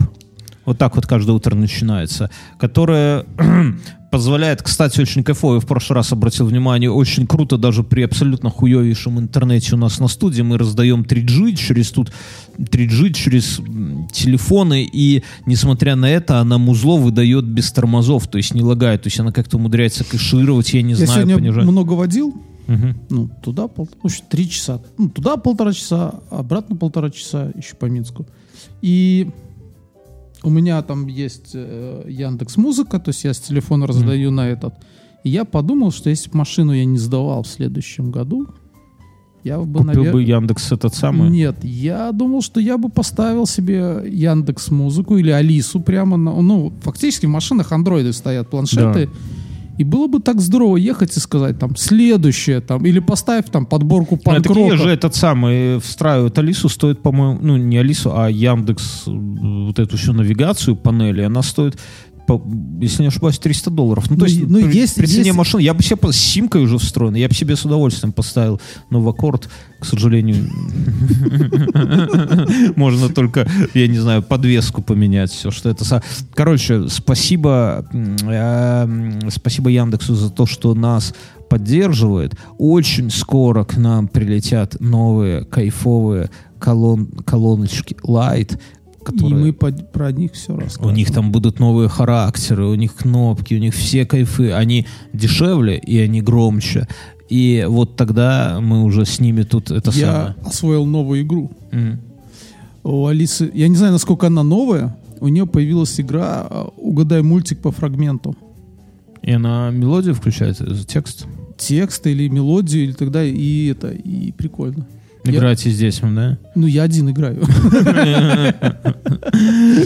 Вот так вот каждое утро начинается. Которая позволяет, кстати, очень кайфово, я в прошлый раз обратил внимание, очень круто даже при абсолютно хуевейшем интернете у нас на студии мы раздаем 3G через тут 3G через телефоны, и несмотря на это, она музло выдает без тормозов, то есть не лагает, то есть она как-то умудряется кэшировать, я не Я знаю, сегодня понижать. много водил, Мгм. ну, туда пол, в общем, три часа. Ну, туда полтора часа, обратно полтора часа, еще по Минску. И у меня там есть Яндекс Музыка, то есть я с телефона раздаю на этот. И я подумал, что если бы машину я не сдавал в следующем году, я бы, Купил навер- бы Яндекс этот самый. Нет, я думал, что я бы поставил себе Яндекс Музыку или Алису прямо на... Ну, фактически в машинах андроиды стоят, планшеты. И И было бы так здорово ехать и сказать там следующее, там, или поставь там подборку такие панк же этот самый встраивают Алису, стоит, по-моему, ну не Алису, а Яндекс, э, вот эту всю навигацию панели, она стоит если не ошибаюсь, 300 долларов. Ну, то Ну, есть, ну, при, есть- при цене есть- машины, я бы себе с симкой уже встроен, я бы себе с удовольствием поставил новокорд, к сожалению, можно только, я не знаю, подвеску поменять, все, что это... Короче, спасибо, э, спасибо Яндексу за то, что нас поддерживает. Очень скоро к нам прилетят новые кайфовые колон, колоночки Light, И которые... мы под- про них все У расскажем. них там будут новые характеры, у них кнопки, у них все кайфы. Они дешевле и они громче. И вот тогда мы уже с ними тут это Я самое. освоил новую игру. М. У Алисы, я не знаю, насколько она новая, у нее появилась игра а, «Угадай мультик по фрагменту». И она мелодию включает, э, текст. Текст или мелодию, или тогда и это, и прикольно. Я- Играть и здесь, да? Ну, я один играю.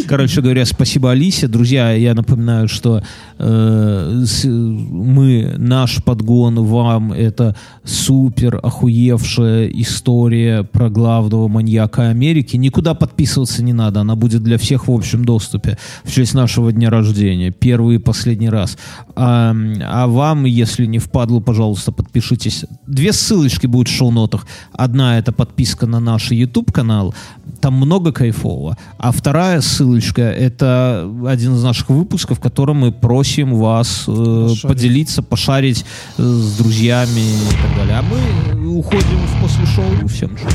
Короче говоря, спасибо Алисе. Друзья, я напоминаю, что э, мы, наш подгон вам, это супер охуевшая история про главного маньяка Америки. Никуда подписываться не надо, она будет для всех в общем доступе в честь нашего дня рождения. Первый и последний раз. А, а вам, если не впадло, пожалуйста, подпишитесь. Две ссылочки будут в шоу-нотах. Одна это подписка на наш YouTube-канал, там много кайфового. А вторая ссылочка это один из наших выпусков, в котором мы просим вас э, Пошарить. поделиться, пошарить э, с друзьями и так далее. А мы уходим в после шоу. Всем шоу.